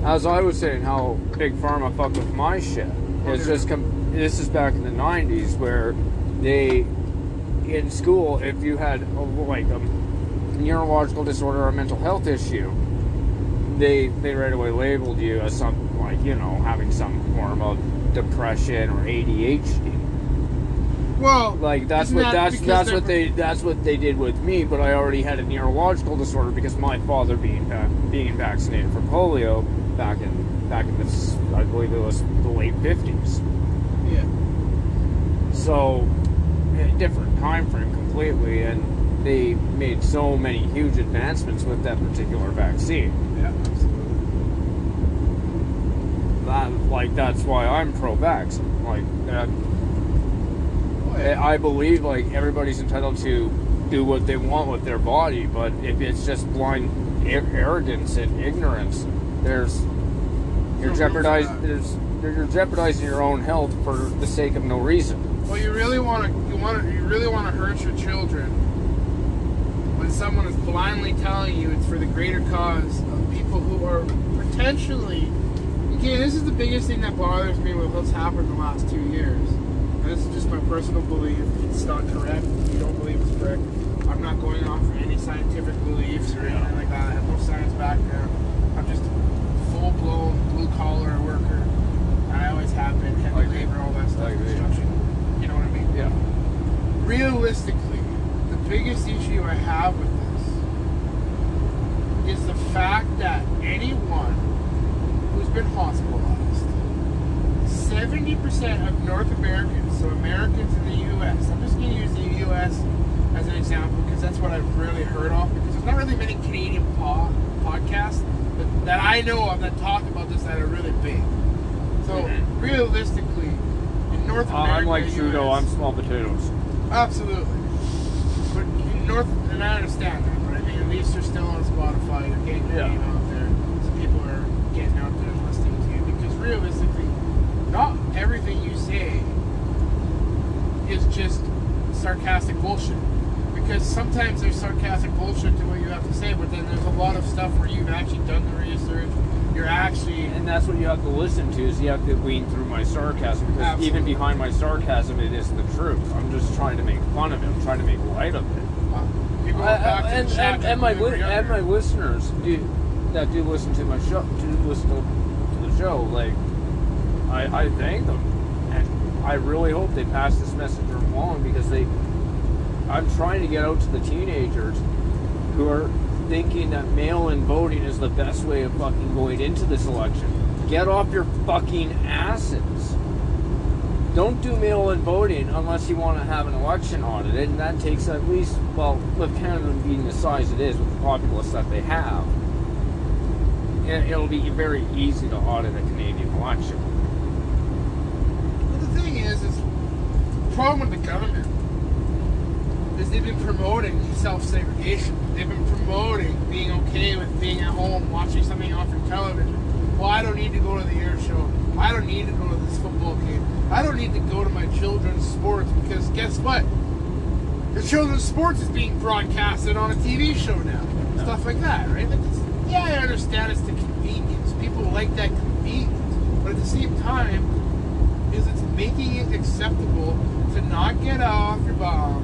as I was saying, how big pharma fucked with my shit. It's just com- this is back in the '90s where they, in school, if you had a, like a neurological disorder or a mental health issue, they they right away labeled you as some like you know having some form of depression or ADHD Well, like that's what that that's that's what they that's what they did with me but i already had a neurological disorder because my father being being vaccinated for polio back in back in this i believe it was the late 50s Yeah. so a different time frame completely and they made so many huge advancements with that particular vaccine Yeah, absolutely. that like that's why i'm pro-vax like that. I believe like everybody's entitled to do what they want with their body, but if it's just blind arrogance and ignorance, there's you're No room for jeopardizing there's you're jeopardizing your own health for the sake of no reason. Well, you really want to you want to you really want to hurt your children when someone is blindly telling you it's for the greater cause of people who are potentially. Okay, this is the biggest thing that bothers me with what's happened in the last two years. This is just my personal belief. It's not correct. You don't believe it's correct. I'm not going off of any scientific beliefs or anything like that. I have no science background. I'm just a full blown blue collar worker. I always have been. Heavy Like labor, all that stuff. Like construction. You know what I mean? Yeah. realistically, the biggest issue I have with this is the fact that anyone who's been hospitalized, 70% of North Americans, so Americans in the US, I'm just going to use the US as an example because that's what I've really heard of because there's not really many Canadian po- podcasts that, that I know of that talk about this that are really big. So Mhm. realistically, in North America, I'm like Trudeau, I'm small potatoes. Absolutely. But in North, and I understand that, but I mean, at least you're still on Spotify, you're getting your Yeah. name out there, so people are getting out there and listening to you. Because realistically, not everything you say is just sarcastic bullshit. Because sometimes there's sarcastic bullshit to what you have to say, but then there's a lot of stuff where you've actually done the research. You're actually And that's what you have to listen to is you have to wean through my sarcasm because Absolutely. even behind my sarcasm it is the truth. I'm just trying to make fun of it. I'm trying to make light of it. you go I- back I- to and, and, and my li- and my listeners do that do listen to my show do listen to, to the show like I, I thank them and I really hope they pass this message along because they I'm trying to get out to the teenagers who are thinking that mail-in voting is the best way of fucking going into this election. Get off your fucking asses. Don't do mail-in voting unless you want to have an election audited, and that takes at least, well, with Canada being the size it is, with the populace that they have, it, it'll be very easy to audit a Canadian election. But the thing is, is the problem with the government is they've been promoting self-segregation. They've been promoting being okay with being at home, watching something off your television. Well, I don't need to go to the air show. I don't need to go to this football game. I don't need to go to my children's sports because guess what? The children's sports is being broadcasted on a TV show now. Stuff like that, right? Yeah, I understand it's the convenience. People like that convenience. But at the same time, is it's making it acceptable to not get off your bum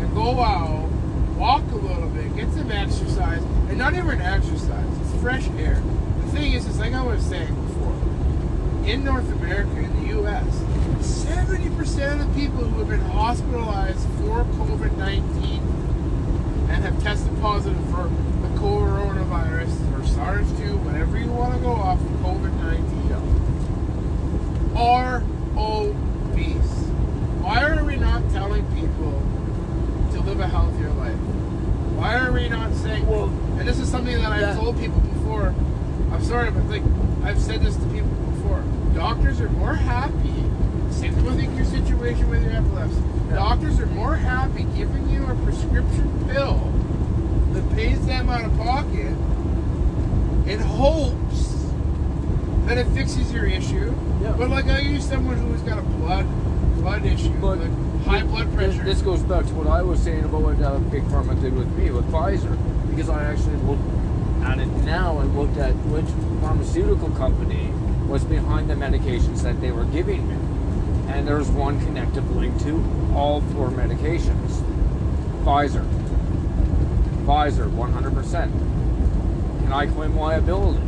and go out, walk a little bit, get some exercise, and not even exercise. It's fresh air. The thing is, it's like I was saying before. In North America, in the U.S., 70% of the people who have been hospitalized for COVID 19 and have tested positive for the coronavirus or SARS 2, whatever you want to go off of COVID 19, are. Why are we not telling people to live a healthier life? Why are we not saying, Well, and this is something that I've that- told people before. I'm sorry, but like I've said this to people before. Doctors are more happy. Same thing with your situation with your epilepsy. Yeah. Doctors are more happy giving you a prescription pill that pays them out of pocket in hopes that it fixes your issue. Yeah. But like I use someone who's got a blood blood issue, But high blood This- pressure. This goes back to what I was saying about what uh, Big Pharma did with me with Pfizer, because I actually looked at it now and looked at which pharmaceutical company was behind the medications that they were giving me, and there's one connective link to all four medications. Pfizer. Pfizer, 100%. Can I claim liability?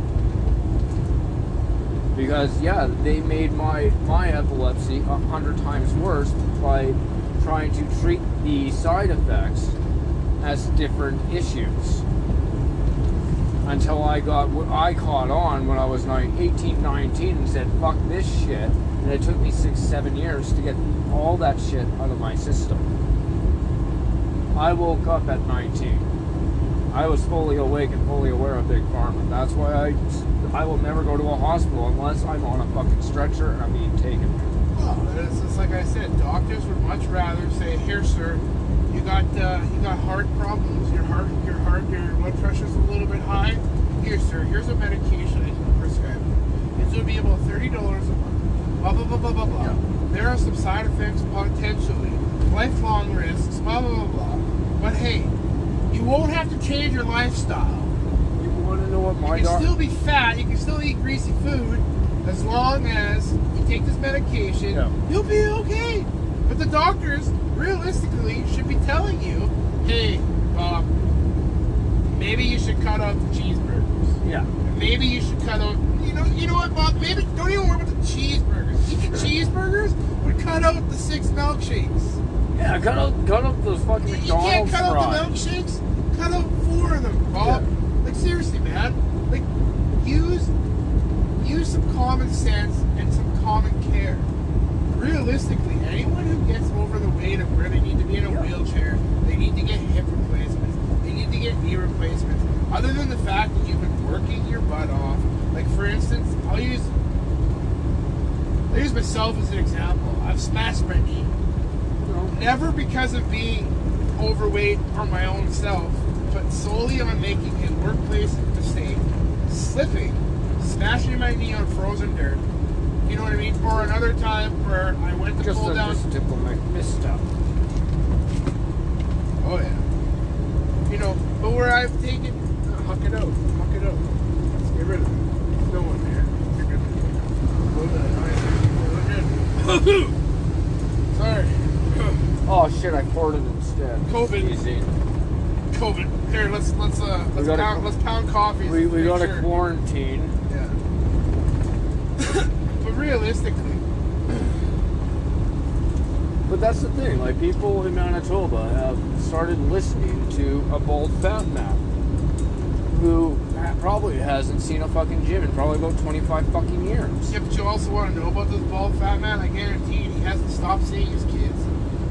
Because yeah, they made my my epilepsy a hundred times worse by trying to treat the side effects as different issues. Until I got I caught on when I was nine, 18, 19 and said fuck this shit, and it took me six, seven years to get all that shit out of my system. I woke up at 19. I was fully awake and fully aware of Big Pharma. That's why I, I will never go to a hospital unless I'm on a fucking stretcher and I'm being taken. Well, it's, it's like I said, doctors would much rather say, "Here, sir, you got uh, you got heart problems. Your heart, your heart, your blood pressure's a little bit high. Here, sir, here's a medication I can prescribe. It's going to be about thirty dollars a month. Blah blah blah blah blah blah. Yeah. There are some side effects potentially, lifelong risks. Blah blah blah blah. But hey, you won't have to change your lifestyle. You want to know what my You can still be fat. You can still eat greasy food as long as you take this medication. Yeah. You'll be okay. But the doctors, realistically, should be telling you, "Hey, Bob, maybe you should cut out the cheeseburgers. Yeah. Maybe you should cut out. You know, you know what, Bob? Maybe don't even worry about the cheeseburgers. Eating cheeseburgers would cut out the six milkshakes. Yeah, cut out, cut out those fucking You can't McDonald's cut out the milkshakes. Cut out four of them, Bob. Like Like use use some common sense and some common care. Realistically, anyone who gets over the weight of where they need to be in a wheelchair, they need to get hip replacements. They need to get knee replacements. Other than the fact that you've been working your butt off, like for instance, I'll use I'll use myself as an example. I've smashed my knee never because of being overweight or my own self, but solely on making a workplace mistake, slipping, smashing my knee on frozen dirt. You know what I mean? Or another time where I went to just pull down. Just diplomatic misstep. Oh yeah. You know, but where I've taken, uh, huck it out, huck it out. Let's get rid of it. There's no one there. Good. Sorry. oh shit! I poured it instead. COVID. Easy. COVID. Here, let's let's uh let's pound let's pound coffee. We we a sure. quarantine. Yeah. but realistically, But that's the thing, like people in Manitoba have started listening to a bald fat man who probably hasn't seen a fucking gym in probably about 25 fucking years. yeah, but you also want to know about this bald fat man. I guarantee you, he hasn't stopped seeing his kids.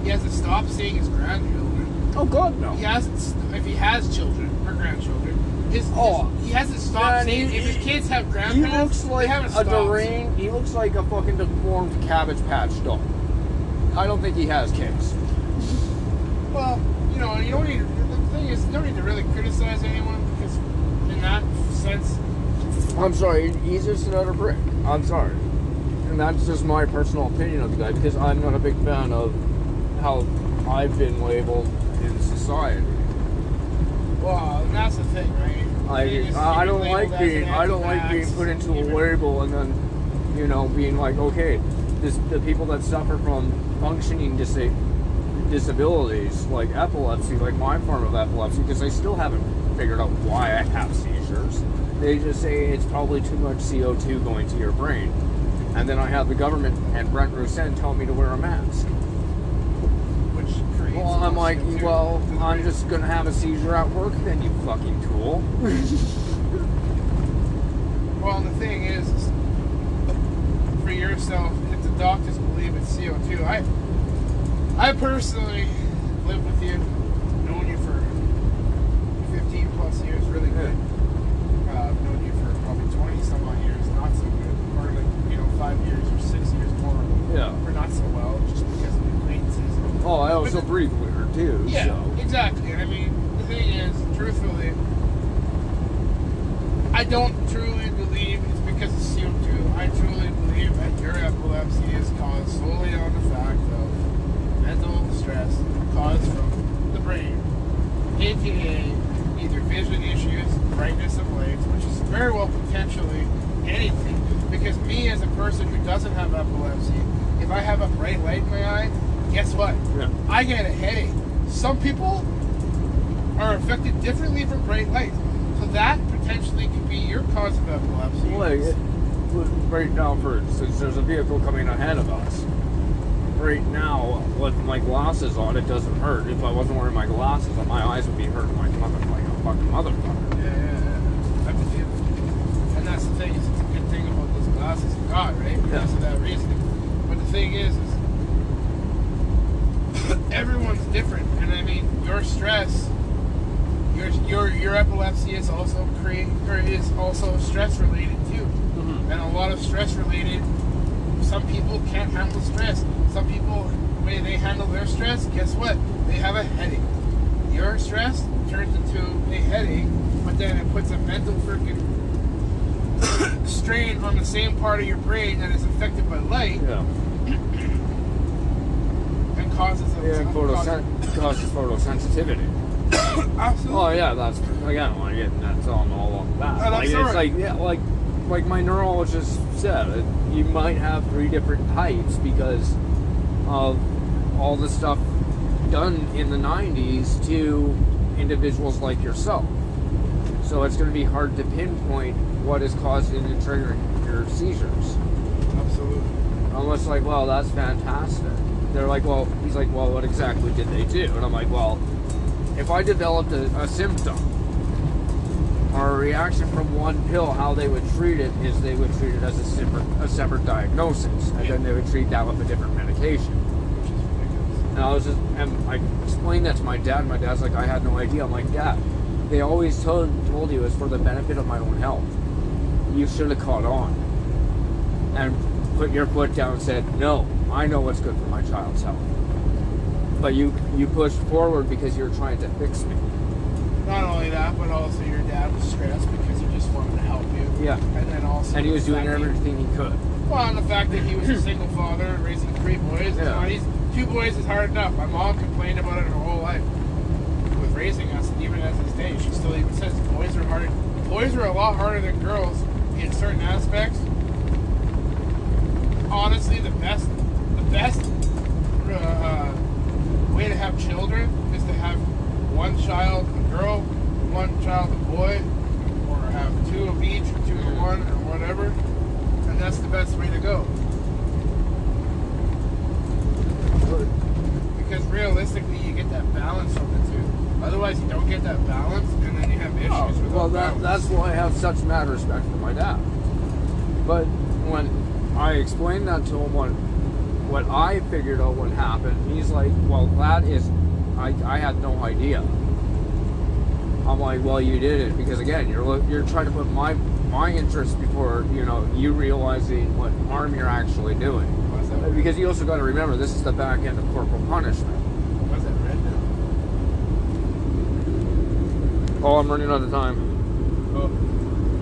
He hasn't stopped seeing his grandchildren. Oh god no. He hasn't. If he has children or grandchildren, his, his- Oh. he hasn't stopped he- if his kids have He grandparents, looks like a stopped. deranged, he looks like a fucking deformed cabbage patch doll. I don't think he has kids. Well, you know, you don't need. The thing is, you don't need to really criticize anyone because, in that sense, I'm sorry, he's just another brick. I'm sorry. And that's just my personal opinion of the guy because I'm not a big fan of how I've been labeled society. well, that's the thing, right? The I, I don't like being I don't like being put into a label and then you know being like okay this the people that suffer from functioning disa- disabilities like epilepsy like my form of epilepsy because I still haven't figured out why I have seizures they just say it's probably too much CO2 going to your brain and then I have the government and Brent Roussin tell me to wear a mask. Well I'm like CO2 well I'm just gonna have a seizure at work then you fucking tool. Well, the thing is, for yourself, if the doctors believe it's CO2, I, I personally lived with you, known you for 15 plus years, really good. Uh, known you for probably 20 some odd years, not so good, or like you know five years or six years more, Yeah. or not so well, just because of acquaintances. Oh I also But- breathe weird too Yeah, so. exactly. I mean, the thing is, truthfully, I don't truly believe it's because of CO2. I truly believe that your epilepsy is caused solely on the fact of mental stress caused from the brain, aka either vision issues, brightness of lights, which is very well potentially anything. Because me, as a person who doesn't have epilepsy, if I have a bright light in my eye, guess what? Yeah. I get a headache. Some people are affected differently from bright lights. So that potentially could be your cause of epilepsy. Like, it, right now, for since there's a vehicle coming ahead of us. Right now, with my glasses on, it doesn't hurt. If I wasn't wearing my glasses, my eyes would be hurting like mother, like a fucking motherfucker. Yeah, yeah, yeah. I believe it. And that's the thing, is it's a good thing about those glasses you got, right? Because Yeah. of that reasoning. But the thing is everyone's different. And I mean, your stress, your your your epilepsy is also create or is also stress related too. Mm-hmm. And a lot of stress related some people can't handle stress. Some people the way they handle their stress, guess what? They have a headache. Your stress turns into a headache, but then it puts a mental freaking strain on the same part of your brain that is affected by light Yeah. and causes Yeah, causes- photosen- causes photosensitivity. Absolutely. Oh yeah, that's again. Like, yeah, that's all all of that. Oh, like that's it's right. like yeah, like like my neurologist said, it, you might have three different types because of all the stuff done in the '90s to individuals like yourself. So it's going to be hard to pinpoint what is causing and triggering your seizures. Absolutely. I'm like, well, that's fantastic. They're like, well, he's like, well, what exactly did they do? And I'm like, well, if I developed a, a symptom or a reaction from one pill, how they would treat it is they would treat it as a separate, a separate diagnosis, and then they would treat that with a different medication. And I was just, and I explained that to my dad. My dad's like, I had no idea. I'm like, Dad, they always told told you it's for the benefit of my own health. You should have caught on and put your foot down and said, No, I know what's good for my child's health. But you you pushed forward because you're trying to fix me. Not only that, but also your dad was stressed because he just wanted to help you. Yeah. And then also And he was doing everything he could. Well, and the fact that he was a single father raising three boys, Yeah. two boys is hard enough. My mom complained about it her whole life with raising us, and even as this day, she still even says boys are harder. Boys are a lot harder than girls in certain aspects. Honestly, the best, best uh, way to have children is to have one child a girl, one child a boy, or have two of each, or two of one, or whatever. And that's the best way to go. Because realistically, you get that balance from the two. Otherwise, you don't get that balance, and then you have issues Oh, with well, that that's why I have such mad respect for my dad. But when I explained that to him, what, what I figured out what happened, he's like, well, that is, I, I had no idea. I'm like, well, you did it because again, you're you're trying to put my my interest before you know you realizing what harm you're actually doing. That? Because you also got to remember this is the back end of corporal punishment. Why's that red now? Oh, I'm running out of time.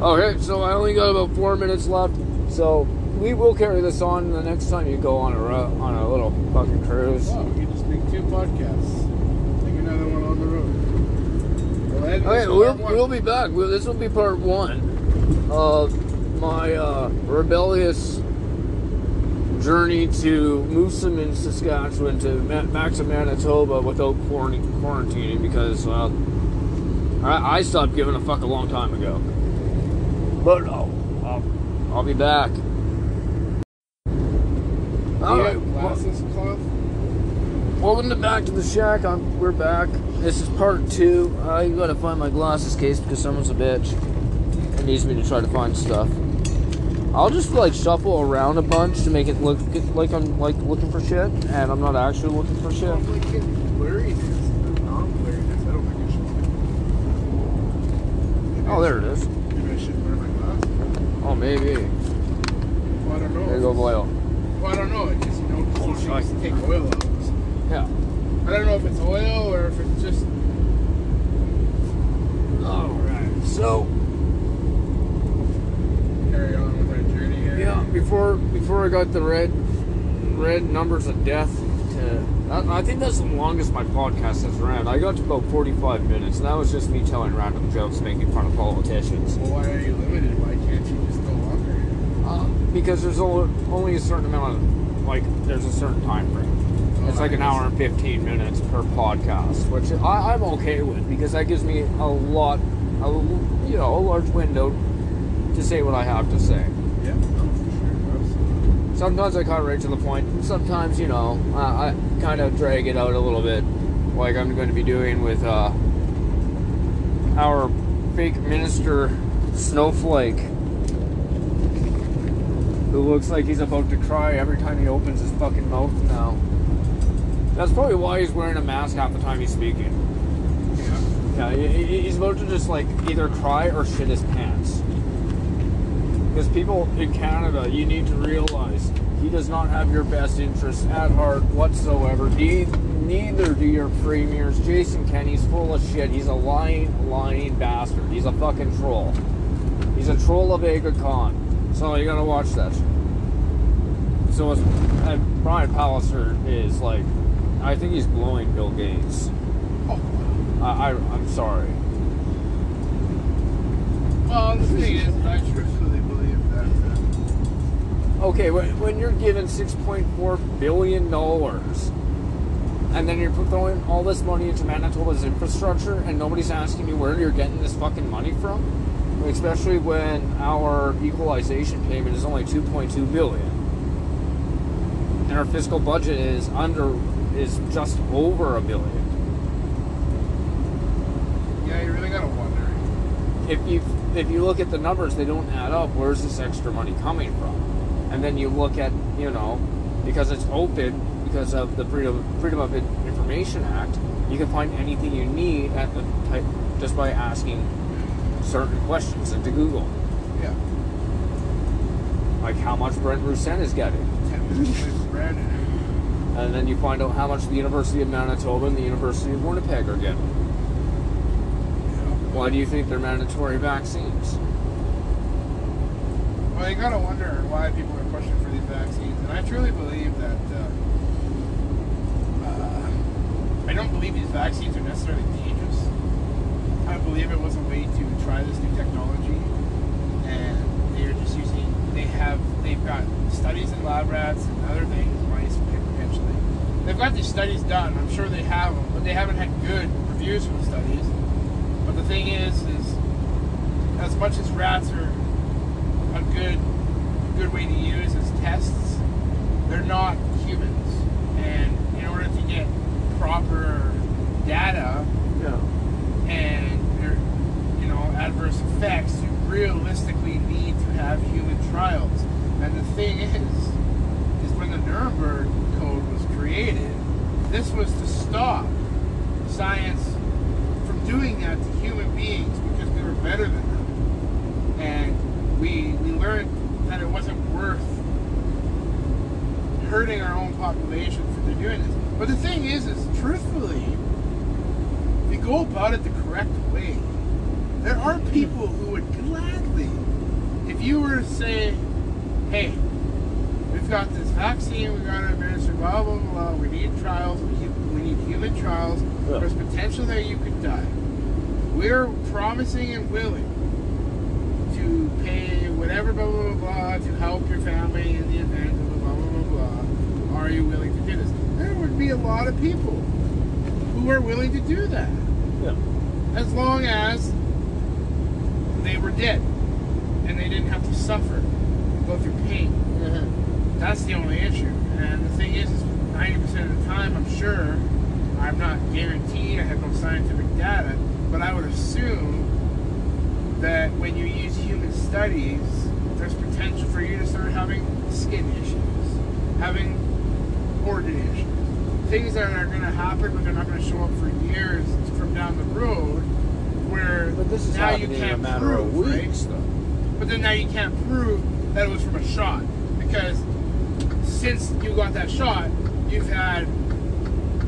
Oh, Okay, so I only got about four minutes left. So we will carry this on the next time you go on a ru- on a little fucking cruise. wow, we can just make two podcasts. Make another one on the road. We'll end Okay, we'll, we'll be back. We'll, this will be part one of my uh, rebellious journey to Moosomin, Saskatchewan, to Ma- back to Manitoba without quarant- quarantining because well, I, I stopped giving a fuck a long time ago. But oh, I'll, I'll be back. Do All you right. have glasses, cloth? Welcome to Back to the Shack. I'm, we're back. This is part two. I gotta find my glasses case because someone's a bitch and needs me to try to find stuff. I'll just like shuffle around a bunch to make it look like I'm like looking for shit, and I'm not actually looking for shit. I'm like getting blurriness, the non-blurriness. I don't think I should. Maybe Oh, there it is. Maybe I should wear my glasses. Oh, maybe. Well, I don't know. There you go, Boyle. Well, I don't know. It just you know, Oh, take oil out. Yeah. I don't know if it's oil or if it's just. All right. So Carry on with our journey here. yeah, before before I got the red red numbers of death. To, I, I think that's the longest my podcast has ran. I got to about 45 minutes, and that was just me telling random jokes, making fun of politicians. Well, why are you limited? Why can't you just go longer? Uh, because there's only, only a certain amount of, like, there's a certain time frame. It's like an hour and 15 minutes per podcast, which I, I'm okay with because that gives me a lot, a, you know, a large window to say what I have to say. Yeah, no, for sure. Absolutely. Sometimes I cut right to the point. Sometimes, you know, I, I kind of drag it out a little bit, like I'm going to be doing with uh, our fake minister Snowflake, who looks like he's about to cry every time he opens his fucking mouth now. That's probably why he's wearing a mask half the time he's speaking. Yeah. Yeah, he- he- he's about to just like either cry or shit his pants. Because people in Canada, you need to realize he does not have your best interests at heart whatsoever. Ne- Neither do your premiers. Jason Kenney's full of shit. He's a lying, lying bastard. He's a fucking troll. He's a troll of Aga Khan. So you gotta watch that. So it's, and Brian Pallister is like, I think he's blowing Bill Gates. Oh. I, I I'm sorry. Well, the thing is, I truthfully believe that. Uh, Okay, when, when you're given six point four billion dollars, and then you're throwing all this money into Manitoba's infrastructure, and nobody's asking you where you're getting this fucking money from, especially when our equalization payment is only two point two billion, and our fiscal budget is under is just over a billion. yeah, you really gotta wonder. if you if you look at the numbers, they don't add up. Where's this extra money coming from? And then you look at you know because it's open because of the Freedom Freedom of Information Act, you can find anything you need at the type just by asking certain questions into Google, Yeah. like how much Brent Roussin is getting, Ten minutes away from Brandon. And then you find out how much the University of Manitoba and the University of Winnipeg are getting. Why do you think they're mandatory vaccines? Well, you gotta wonder why people are pushing for these vaccines, and I truly believe that. Uh, uh, I don't believe these vaccines are necessarily dangerous. I believe it was a way to try this new technology and they are just using. They have they've got studies in lab rats and other things. They've got these studies done. I'm sure they have them, but they haven't had good reviews from the studies. But the thing is, is as much as rats are a good good way to use as tests, they're not humans. And in order to get proper data Yeah. and your, you know adverse effects, you realistically need to have human trials. And the thing is, is when the Nuremberg created, this was to stop science from doing that to human beings because we were better than them, and we we learned that it wasn't worth hurting our own population for doing this. But the thing is, is truthfully, if you go about it the correct way, there are people who would gladly, if you were to say, hey, got this vaccine, we've got to administer blah, blah, blah, we need trials, we need, we need human trials, Yeah. there's potential that you could die. We're promising and willing to pay whatever, blah, blah, blah, blah, to help your family in the event of blah, blah, blah, blah. Are you willing to do this? There would be a lot of people who are willing to do that Yeah. as long as they were dead and they didn't have to suffer, go through pain. That's the only issue. And the thing is, is 90% of the time, I'm sure, I'm not guaranteed, I have no scientific data, but I would assume that when you use human studies, there's potential for you to start having skin issues, having organ issues, things that are going to happen, but they're not going to show up for years from down the road. Where But this is now you happening in a can't prove, of right? though. But then now you can't prove that it was from a shot because since you got that shot, you've had,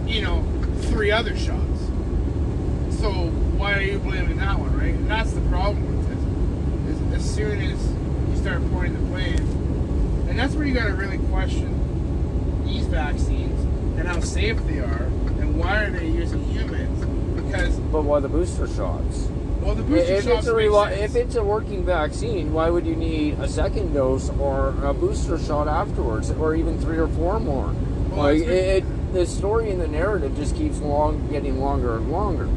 you know, three other shots. So why are you blaming that one, right? And that's the problem with this. Is as soon as you start pointing the blame, and that's where you got to really question these vaccines and how safe they are, and why are they using humans? Because But why the booster shots? Well, the booster if it's a reli- if it's a working vaccine, why would you need a second dose or a booster shot afterwards, or even three or four more? Well, like it, it, the story and the narrative just keeps long getting longer and longer.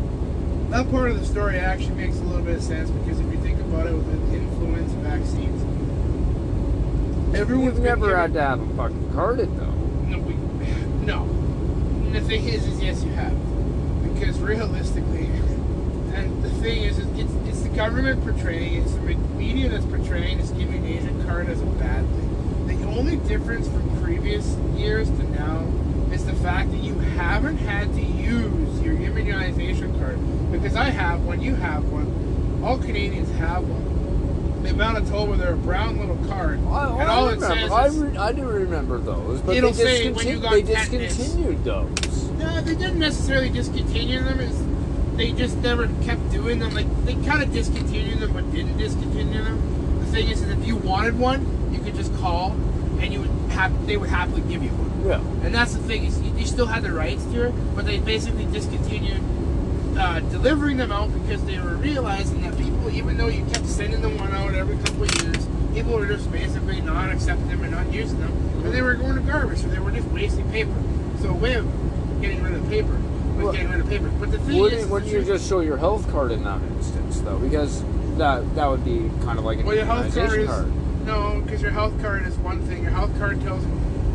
That part of the story actually makes a little bit of sense because if you think about it with influenza vaccines, everyone's You've never given- had to have a fucking carded though. No, we, no. And the thing is, is yes, you have, because realistically, thing is, it's, it's the government portraying, it's the media that's portraying it's giving the immunization card as a bad thing. The only difference from previous years to now is the fact that you haven't had to use your immunization card because I have one, you have one, all Canadians have one. The amount of told where they're a brown little card, I, and I all it remember. says I, re- I do remember those, but It'll they, say when you discontin- got they discontinued those. No, they didn't necessarily discontinue them. Is they just never kept doing them. Like they kind of discontinued them, but didn't discontinue them. The thing is, is if you wanted one, you could just call, and you would have. They would happily give you one. Yeah. And that's the thing is, you, you still had the rights to it, but they basically discontinued uh, delivering them out because they were realizing that people, even though you kept sending them one out every couple of years, people were just basically not accepting them and not using them, and they were going to garbage, so they were just wasting paper. So a way of getting rid of paper was getting rid of paper. But the thing Wouldn't, is, wouldn't you just show your health card in that instance, though? Because that that would be kind of like an Well, your health card is card. no, because your health card is one thing. Your health card tells you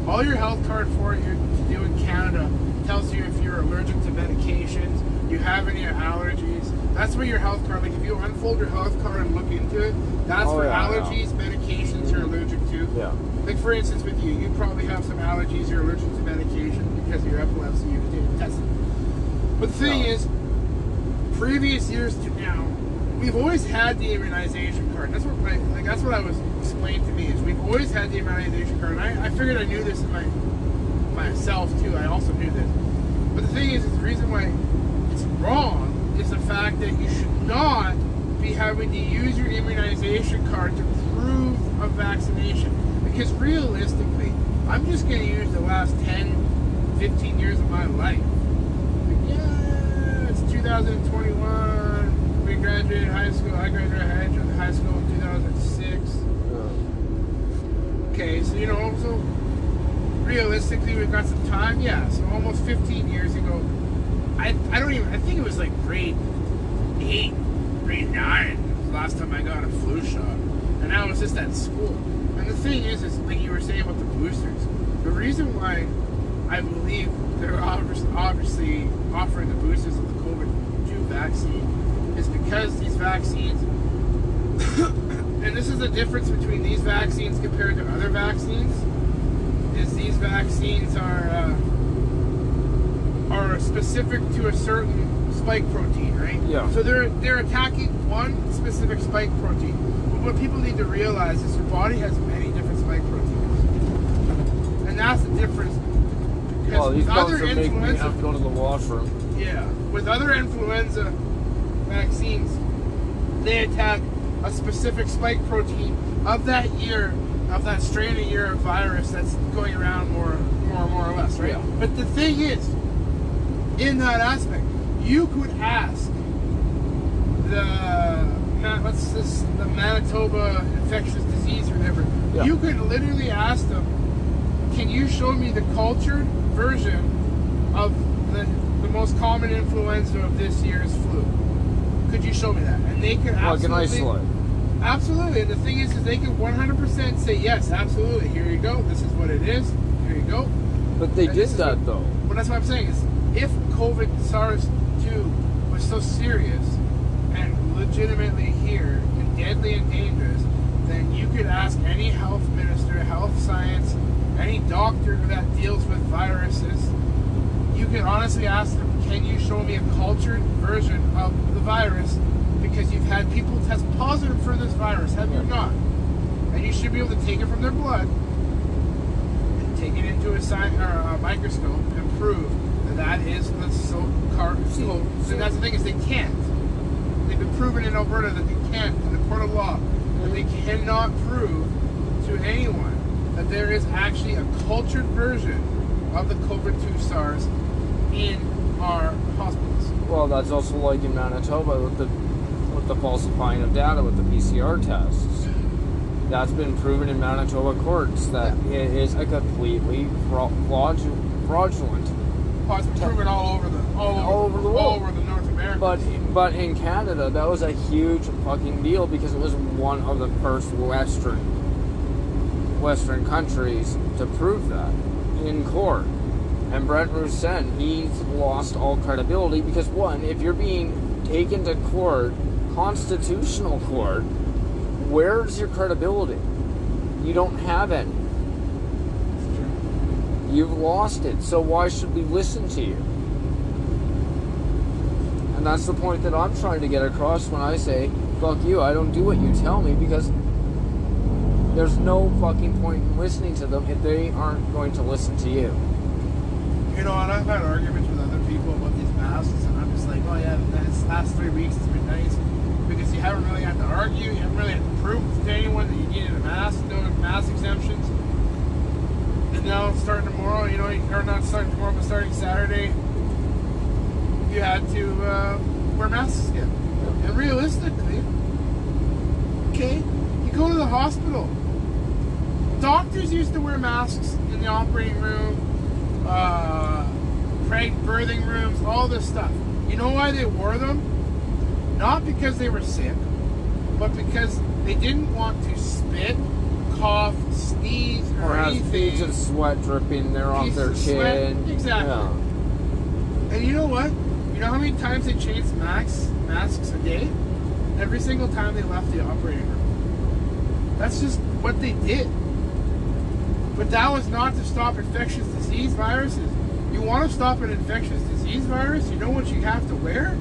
all your health card for you to do in Canada tells you if you're allergic to medications, you have any allergies. That's where your health card. Like if you unfold your health card and look into it, that's Oh, for yeah, yeah. allergies, medications you're allergic to. Yeah. Like for instance, with you, you probably have some allergies. You're allergic to medication because of your epilepsy. You can take testing. But the thing No. is, previous years to now, we've always had the immunization card. That's what my, like that's what I was explained to me is we've always had the immunization card. And I, I figured I knew this in my myself too. I also knew this. But the thing is, is the reason why it's wrong is the fact that you should not be having to use your immunization card to prove a vaccination. Because realistically, I'm just going to use the last 10, 15 years of my life. Like, yeah, it's 2021. We graduated high school. I graduated high high school in 2006. okay, so you know, so realistically, we've got some time. Yeah, so almost 15 years ago, I I don't even I think it was like grade eight, grade nine last time I got a flu shot, and I was just at school. And the thing is, is like you were saying about the boosters. The reason why I believe they're obviously offering the boosters of the COVID two vaccine is because these vaccines and this is the difference between these vaccines compared to other vaccines is these vaccines are uh, are specific to a certain spike protein right Yeah. so they're they're attacking one specific spike protein but what people need to realize is your body has many different spike proteins and that's the difference because Well, these with other are making me influenza have to go to the washroom. Yeah, with other influenza vaccines, they attack a specific spike protein of that year, of that strain of year of virus that's going around more, more, more or less, right? Yeah. But the thing is, in that aspect, you could ask the what's this, the Manitoba infectious disease or whatever. Yeah. You could literally ask them, "Can you show me the cultured version of the, the most common influenza of this year's flu. Could you show me that? And they could absolutely, isolate. absolutely. And the thing is, is they could 100% say yes, absolutely. Here you go. This is what it is. Here you go. But they And did that what- though. Well, that's what I'm saying is, if COVID SARS-2 was so serious and legitimately here and deadly and dangerous, then you could ask any health minister, health science, any doctor that deals with viruses. You can honestly ask them, "Can you show me a cultured version of the virus?" Because you've had people test positive for this virus, have you not? And you should be able to take it from their blood and take it into a, sci- or a microscope and prove that that is the so car. So, so that's the thing is they can't. They've been proven in Alberta that they can't in the court of law that they cannot prove to anyone that there is actually a cultured version of the COVID-2 SARS in our hospitals. Well, that's also like in Manitoba with the with the falsifying of data with the PCR tests. That's been proven in Manitoba courts that it is a completely fra- fraud- fraudulent. It's been proven all over the all over, All over the world. all over the North America. But but in Canada, that was a huge fucking deal because it was one of the first Western Western countries to prove that in court. And Brent Roussin, he's lost all credibility because one, if you're being taken to court, constitutional court, where's your credibility? You don't have any. You've lost it. So why should we listen to you? And that's the point that I'm trying to get across when I say, fuck you, I don't do what you tell me because there's no fucking point in listening to them if they aren't going to listen to you. You know, and I've had arguments with other people about these masks, and I'm just like, oh yeah, this last three weeks has been nice because you haven't really had to argue, you haven't really had to prove to anyone that you needed a mask, no mask exemptions. And now starting tomorrow, you know, or not starting tomorrow, but starting Saturday, you had to uh, wear masks again. And realistically, okay, you go to the hospital. Doctors used to wear masks in the operating room, uh, birthing rooms, all this stuff. You know why they wore them? Not because they were sick, but because they didn't want to spit, cough, sneeze, or, Or anything. beads of sweat dripping there off their chin. exactly. Yeah. And you know what? You know how many times they changed masks, masks a day? Every single time they left the operating room. That's just what they did. But that was not to stop infectious disease viruses. You want to stop an infectious disease virus? You know what you have to wear?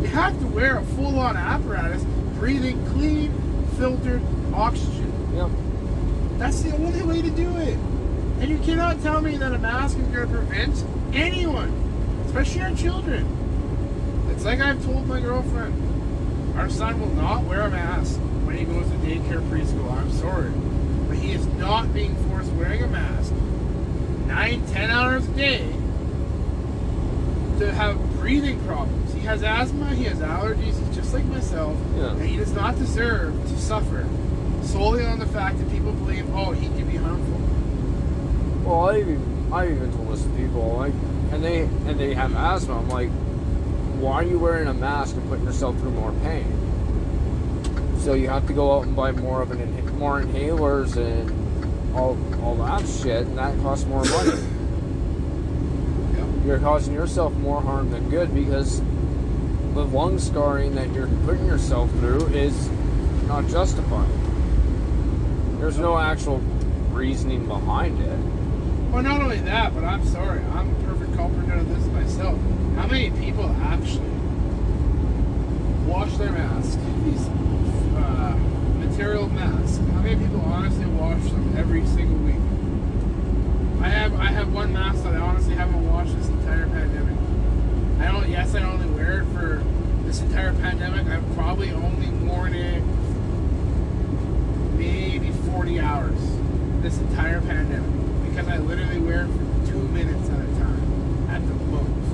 You have to wear a full-on apparatus breathing clean, filtered oxygen. Yep. That's the only way to do it. And you cannot tell me that a mask is going to prevent anyone, especially our children. It's like I've told my girlfriend. Our son will not wear a mask when he goes to daycare preschool. I'm sorry. Is not being forced wearing a mask nine, ten hours a day to have breathing problems. He has asthma, he has allergies, he's just like myself, Yeah. and he does not deserve to suffer solely on the fact that people believe, oh, he can be harmful. Well, I even I even told this to people like, and they and they have asthma. I'm like, why are you wearing a mask and putting yourself through more pain? So you have to go out and buy more of an inha- more inhalers and all all that shit, and that costs more money. Yep. You're causing yourself more harm than good because the lung scarring that you're putting yourself through is not justified. There's no actual reasoning behind it. Well, not only that, but I'm sorry, I'm a perfect culprit of this myself. How many people actually wash their masks, these How many people honestly wash them every single week? I have I have one mask that I honestly haven't washed this entire pandemic. I don't. Yes, I only wear it for this entire pandemic. I've probably only worn it maybe 40 hours this entire pandemic because I literally wear it for two minutes at a time at the most.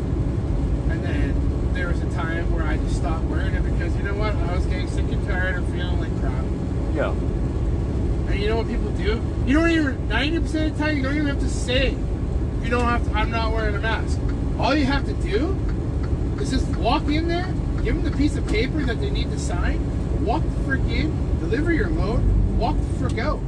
And then there was a time where I just stopped wearing it because you know what? I was getting sick and tired of feeling like Yeah. And you know what people do? You don't even 90% of the time you don't even have to say you don't have to I'm not wearing a mask. All you have to do is just walk in there, give them the piece of paper that they need to sign, walk the frick in, deliver your load, walk the frick out.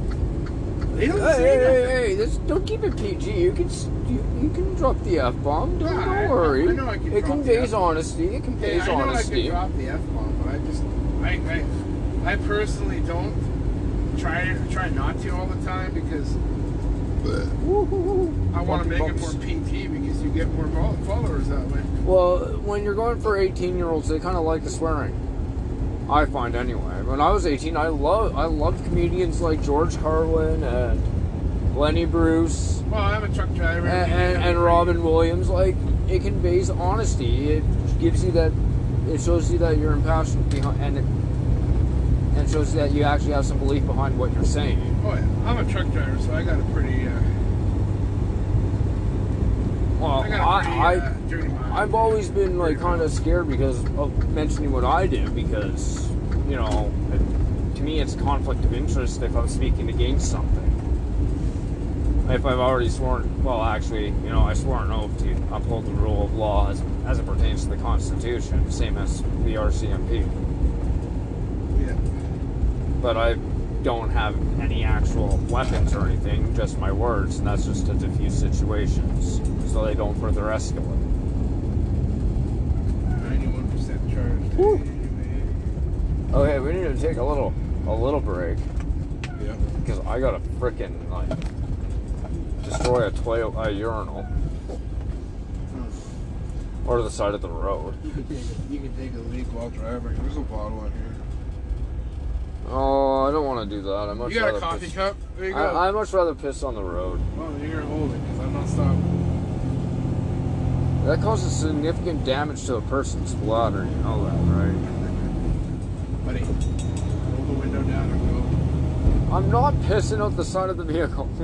They don't Hey, say hey, nothing. hey, this, don't keep it PG. You can you, you can drop the f bomb. Don't, Yeah, don't worry. I know I can it conveys honesty. It conveys I know I honesty. can drop the F bomb, but I just I, I I personally don't try try not to all the time because I want to make it more. PT because you get more followers that way. Well, when you're going for 18 year olds, they kind of like the swearing. I find anyway. When I was 18, I love I loved comedians like George Carlin and Lenny Bruce Well, I'm a truck driver. and, and, and Robin Williams. Like it conveys honesty. It gives you that. It shows you that you're impassioned behind, and it, and shows that you actually have some belief behind what you're saying. Oh yeah, I'm a truck driver, so I got a pretty. Uh, Well, I a pretty I, uh, mind. I've always been like kind of scared because of mentioning what I do because you know it, to me it's conflict of interest if I'm speaking against something. If I've already sworn, well, actually, you know, I swore an oath to uphold the rule of law as, as it pertains to the Constitution, same as the RCMP. But I don't have any actual weapons or anything, just my words, and that's just to diffuse situations so they don't further escalate. 91% charged. Woo. Okay, we need to take a little a little break Yeah. because I gotta frickin' like destroy a toilet a urinal or the side of the road. You can take a, you can take a leak while driving. There's a bottle in here. Oh, I don't want to do that. I much You got a coffee piss. cup? There you go. I, I much rather piss on the road. well, you're gonna hold it because I'm not stopping. That causes significant damage to a person's bladder. You know that, right? Buddy, roll the window down and go. I'm not pissing out the side of the vehicle.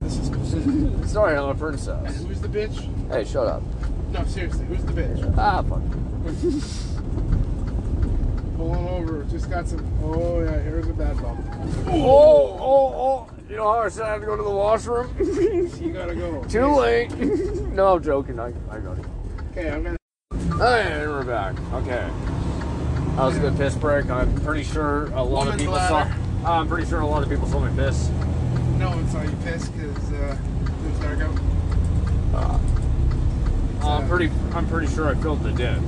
Jesus. This is Sorry, I'm a And princess. who's the bitch? Hey, shut up. No, seriously, who's the bitch? Ah, fuck. Pulling over, just got some. Oh yeah, here's a bad bump. Oh, oh, oh. You know how I said I had to go to the washroom? You gotta go. Too late. no, I'm joking. I, I got it. Okay, I'm gonna. Hey, we're back. Okay. That was a good piss break. I'm pretty sure a lot of people bladder. saw. I'm pretty sure a lot of people saw me piss. No one saw you piss because uh, it was dark out. I'm pretty. I'm pretty sure I filled the ditch.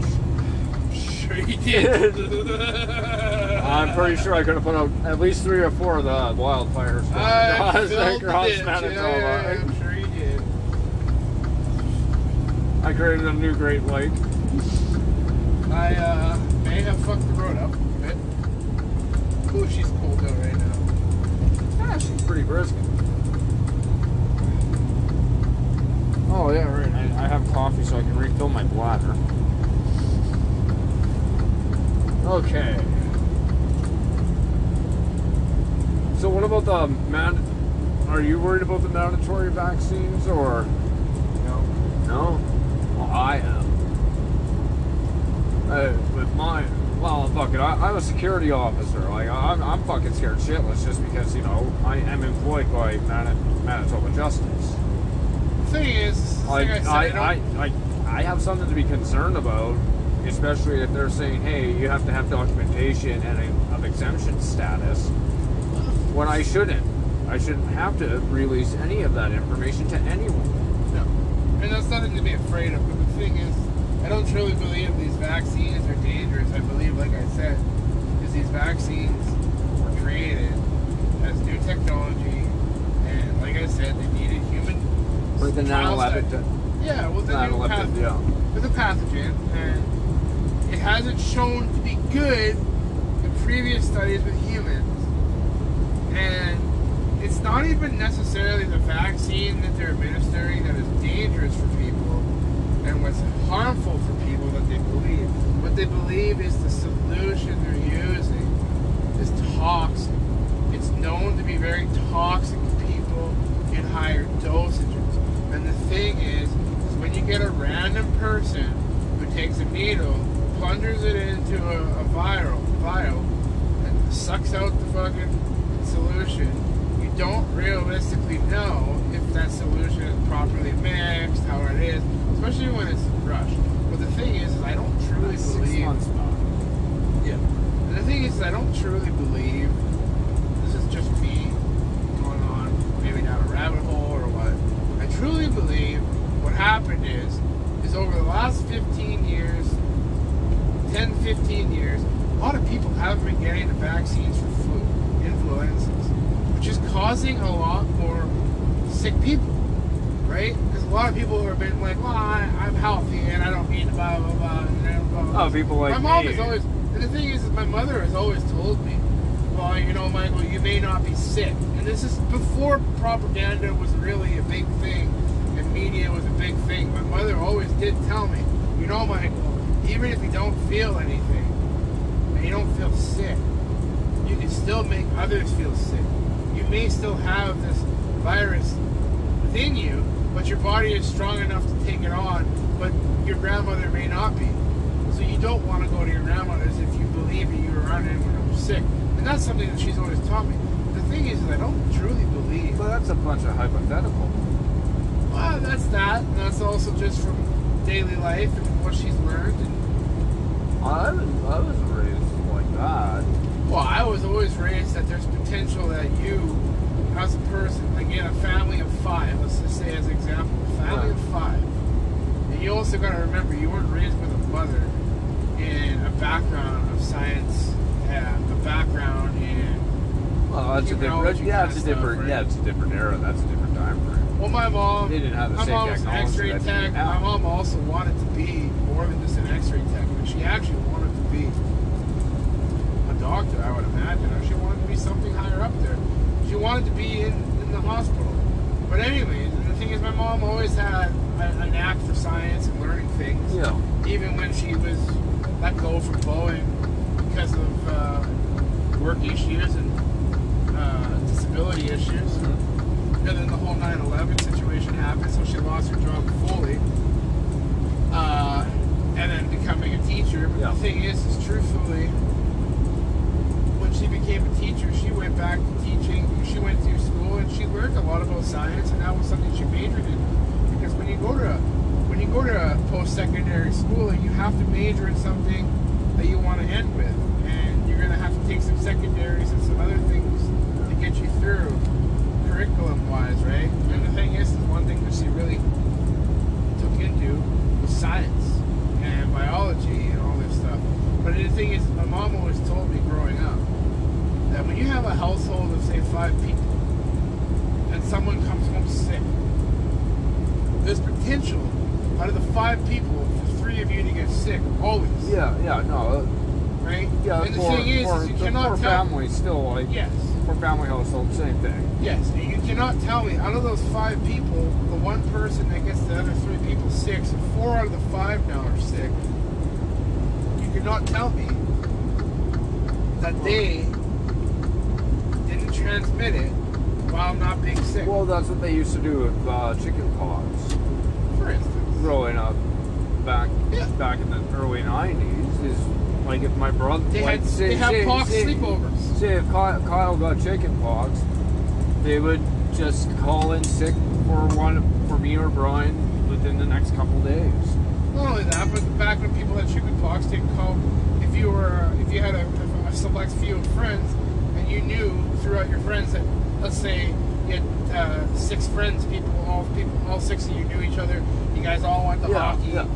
Sure you did. I'm pretty sure I could have put out at least three or four of the wildfires. I filled the ditch. Yeah, I'm sure you did. I created a new Great Lake. I uh, may have fucked the road up a bit. Oh, she's cold out right now. Ah, she's pretty brisk. Oh yeah, right. I, I have coffee so I can refill my bladder. Okay. So what about the man? Are you worried about the mandatory vaccines or No. no? Well, I am. Uh, with mine, well, fucking, I'm a security officer. Like I'm, I'm fucking scared shitless just because you know I am employed by Mani- Manitoba Justice. The thing is, Like I said, I, I, I, I, I have something to be concerned about, especially if they're saying, hey, you have to have documentation and a, of exemption status. When I shouldn't. I shouldn't have to release any of that information to anyone. no. And that's nothing to be afraid of. But the thing is, I don't truly believe these vaccines are dangerous. I believe, like I said, is these vaccines were created as new technology, and like I said, they needed human. Like the trial 9/11. study. Yeah, well, the new 9/11, path- yeah. with a pathogen, and it hasn't shown to be good in previous studies with humans. And it's not even necessarily the vaccine that they're administering that is dangerous for people and what's harmful for people that they believe. What they believe is the solution they're using is toxic. It's known to be very toxic to people in higher dosages. And the thing is, is when you get a random person who takes a needle, plungers it into a, a vial, vial, and sucks out the fucking solution, you don't realistically know if that solution is properly mixed, how it is, especially when it's rushed. But the thing is, is I don't truly believe. months. Yeah. And the thing is, I don't truly believe this is just me going on maybe down a rabbit hole or what. I truly believe what happened is, is over the last 15 years, 10, 15 years, a lot of people haven't been getting the vaccines for flu, influenzas, which is causing a lot more sick people, right? Because a lot of people have been like, well, I, I'm healthy and I don't need blah, blah, blah, and blah, blah. Oh, people like my mom me. is always, and the thing is, is my mother has always told me, well, you know, Michael, you may not be sick. And this is before propaganda was really a big thing and media was a big thing. My mother always did tell me, you know, Michael, even if you don't feel anything and you don't feel sick, you can still make others feel sick. You may still have this virus within you, but your body is strong enough to take it on, but your grandmother may not be. So you don't want to go to your grandmother's if you believe that you were around it when you're sick. And that's something that she's always taught me. The thing is, is I don't truly believe. Well, that's a bunch of hypothetical. Well, that's that. And that's also just from daily life and what she's learned. And, I was, I was raised like that. well, I was always raised that there's potential that you, as a person, again, a family of five, let's just say as an example, a family of five, and you also got to remember you weren't raised with a mother in a background of science, and a background in Well, that's a different. Yeah, it's a different. stuff, Yeah, it's a different era. That's a different time frame. Well, my mom. They didn't have the my same mom was X-ray tech. My mom also wanted to than just tech, but she actually wanted to be a doctor. I would imagine, or she wanted to be something higher up there. She wanted to be in, in the hospital. But anyway, the thing is, my mom always had a, a knack for science and learning things. Yeah. Even when she was let go from Boeing because of uh, work issues and uh, disability issues. And then the whole 9/11 situation happened, so she lost her job fully. Uh, and then becoming a teacher. But Yeah. the thing is, is truthfully, when she became a teacher, she went back to teaching. She went to school and she learned a lot about science, and that was something she majored in. Because when you go to when you go to post-secondary schooling, you have to major in something that you want to end with, and you're gonna have to take some secondaries and some other things to get you through curriculum-wise, right? And the thing is, is one thing that she really took into was science biology and all this stuff. But the thing is, my mom always told me growing up that when you have a household of say five people and someone comes home sick, there's potential out of the five people for three of you to get sick always. Yeah, yeah, no, Right? uh, yeah. And the for, thing is, for, is you cannot tell. family still like Yes. for family household, same thing. Yes, and you cannot tell me out of those five people, the one person that gets the other three people sick, so four out of the five now are sick. Cannot tell me that they didn't transmit it while not being sick. Well, that's what they used to do with uh, chicken pox. for instance. Growing up back Yeah. back in the early '90s, is like if my brother, They like, had say, they have say, pox say, sleepovers. say if Kyle, Kyle got chicken pox, they would just call in sick for one for me or Brian within the next couple days. Not only that, but back when people had chicken pox, they'd call if you were if you had a, a select few of friends and you knew throughout your friends that let's say you had uh, six friends, people all people all six of you knew each other. You guys all went to hockey. yeah.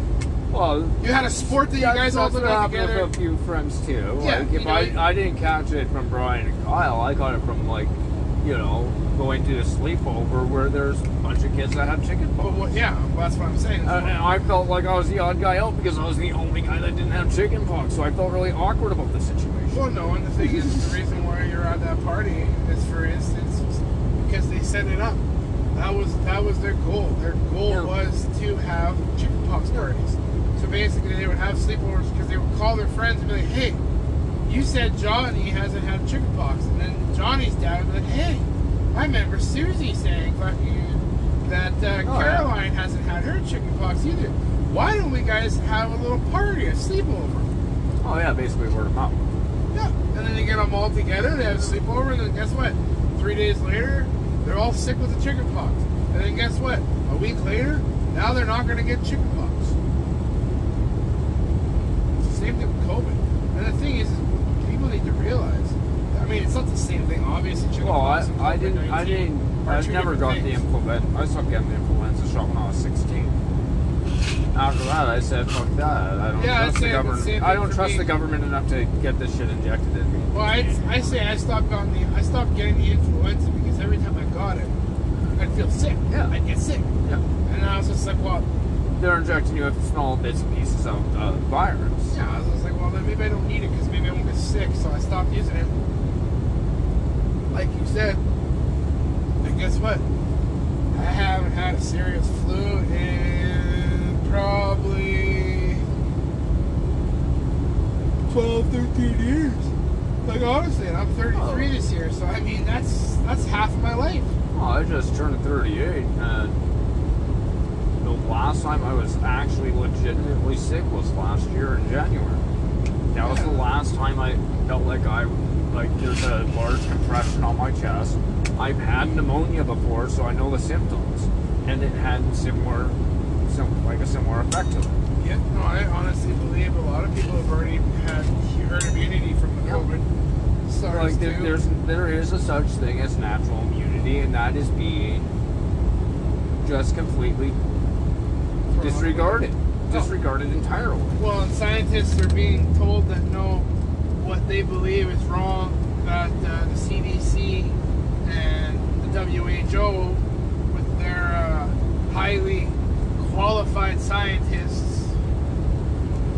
Well, You had a sport that you guys all did together. with a few friends too. Yeah, like if know, I, I didn't catch it from Brian and Kyle, I got it from like, you know, going to a sleepover where there's a bunch of kids that have chicken pox. what, yeah, that's what I'm saying. Uh, and I felt like I was the odd guy out because I was the only guy that didn't have chicken pox, so I felt really awkward about the situation. Well, no, and the thing is, the reason why you're at that party is, for instance, because they set it up. That was that was their goal. Their goal Yeah. was to have chickenpox parties. So basically, they would have sleepovers because they would call their friends and be like, "Hey, you said Johnny hasn't had chickenpox," and then Johnny's dad be like, "Hey, I remember Susie saying fucking that uh, Oh, yeah. Caroline hasn't had her chickenpox either. Why don't we guys have a little party, a sleepover?" Oh yeah, basically word of mouth. Yeah, and then they get them all together. They have a sleepover, and then guess what? Three days later, they're all sick with the chickenpox. And then guess what? A week later, now they're not going to get chickenpox. Same thing with COVID. And the thing is, is people need to realize. I mean, it's not the same thing, obviously. Chicken Well, I, I didn't, I COVID-19 didn't, I never got the influenza. I stopped getting the influenza shot when I was 16. After that, I said, fuck that. I don't Yeah, trust the government. I don't trust me. the government enough to get this shit injected in me. Well, I, I say I stopped getting the I stopped getting the influenza because every time I got it, I'd feel sick. Yeah. I'd get sick. Yeah. And I was just like, well, They're injecting you with small bits and pieces of uh, virus. Yeah, I was just like, well, then maybe I don't need it because maybe I won't sick, so I stopped using it. Like you said, and guess what? I haven't had a serious flu in probably 12, 13 years. Like honestly, and I'm 33 Oh. this year, so I mean that's that's half of my life. Well, I just turned 38, and the last time I was actually legitimately sick was last year in January. That was the last time I felt like I, like there's a large compression on my chest. I've had pneumonia before, so I know the symptoms, and it had similar, some like a similar effect to it. Yeah, no, I honestly believe a lot of people have already had herd immunity from the. COVID. SARS Like there, too. there's there is a such thing as natural immunity, and that is being just completely disregarded, disregarded entirely. Well, and scientists are being told that no, what they believe is wrong. That uh, the CDC and the WHO, with their uh, highly qualified scientists,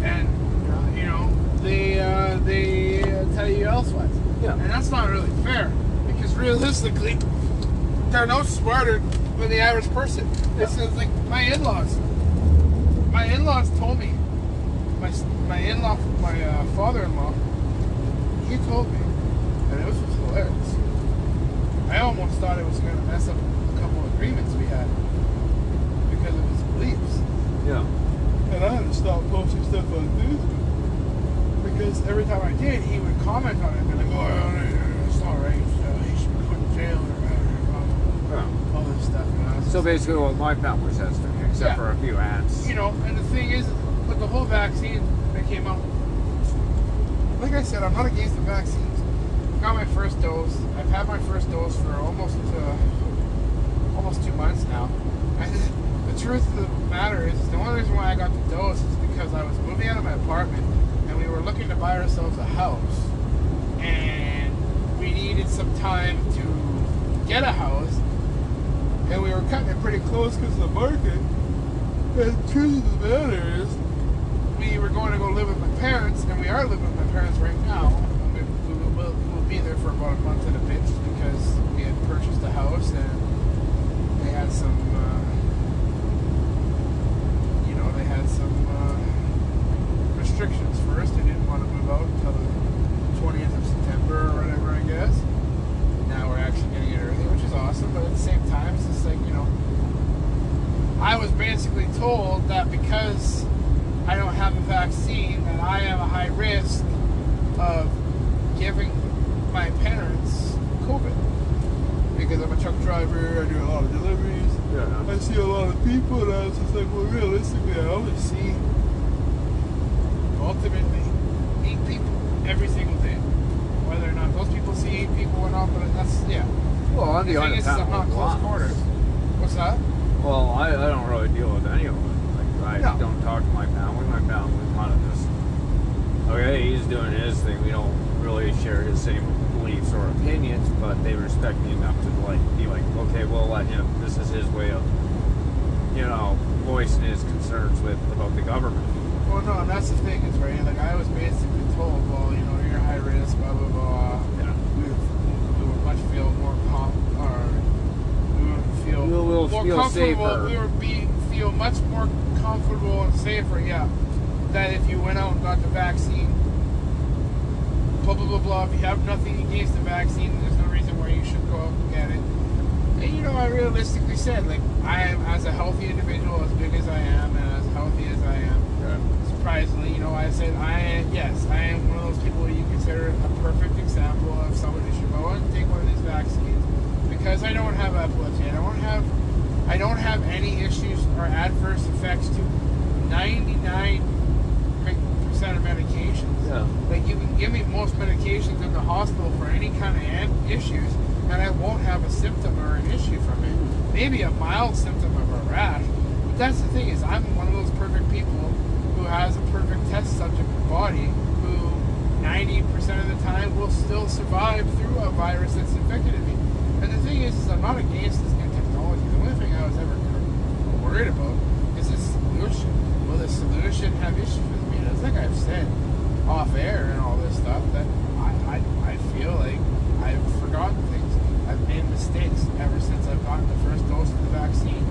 and uh, you know, they uh, they uh, tell you elsewise. Yeah. And that's not really fair because realistically, they're no smarter than the average person. This is like my in-laws. My in-laws told me. My my in-law, my uh, father-in-law, he told me, and it was just hilarious. I almost thought it was going to mess up a couple of agreements we had because of his beliefs. Yeah. And I had to stop posting stuff on Facebook because every time I did, he would comment on it and be like, "Oh, no, it's all right. Uh, he should be put in jail or all this stuff." And I was So basically, what my family says to me, except Yeah. for a few ads. you know, and the thing is, with the whole vaccine that came out, like I said, I'm not against the vaccines. I got my first dose. I've had my first dose for almost uh, almost two months now. And the truth of the matter is, the only reason why I got the dose is because I was moving out of my apartment and we were looking to buy ourselves a house, and we needed some time to get a house, and we were cutting it pretty close because of the market. And the truth of the matter is, we were going to go live with my parents, and we are living with my parents right now. We, we will we'll, we'll be there for about a month and a bit because we had purchased a house and they had some, uh, you know, they had some uh, restrictions first. They didn't want to move out until the 20th of September or whatever, I guess. Now we're actually getting it early, which is awesome, but at the same time, it's just like, you know, I was basically told that because I don't have a vaccine, that I am a high risk of giving my parents COVID. Because I'm a truck driver, I do a lot of deliveries, Yeah. I see a lot of people, and I was just like, well, realistically, I only see ultimately eight people every single day. Whether or not those people see eight people or not, but that's, yeah. Well, on The the thing other is, I'm not close quarters. What's that? Well, I, I don't really deal with any of it. Like, I No. don't talk to my family. My family kind of just, okay, he's doing his thing. We don't really share his same beliefs or opinions, but they respect me enough to like be like, okay, we'll let him. This is his way of, you know, voicing his concerns with about the government. Well, no, and that's the thing is, right, like I was basically told, well, you know, you're high risk, blah, blah, blah. Yeah. We would, we would much feel more com, or we would feel We'll- we'll more feel comfortable. We would be, feel much more comfortable and safer, yeah, that if you went out and got the vaccine, blah, blah, blah, blah. If you have nothing against the vaccine, there's no reason why you should go out and get it. And, you know, I realistically said, like, I am, as a healthy individual, as big as I am, and as healthy as I am, surprisingly, you know, I said I am, yes, I am one of those people you consider a perfect example of someone who should go and take one of these vaccines because I don't have epilepsy. I don't have I don't have any issues or adverse effects to 99 percent of medications. Yeah. Like you can give me most medications in the hospital for any kind of issues, and I won't have a symptom or an issue from it. Maybe a mild symptom of a rash. But that's the thing is, I'm one of those perfect people who has a perfect test subject body who 90% of the time will still survive through a virus that's infected me. And the thing is, is I'm not against this new technology. The only thing I was ever worried about is the solution. Will the solution have issues with me? And it's like I've said off air and all this stuff that I, I, I feel like I've forgotten things. I've made mistakes ever since I've gotten the first dose of the vaccine.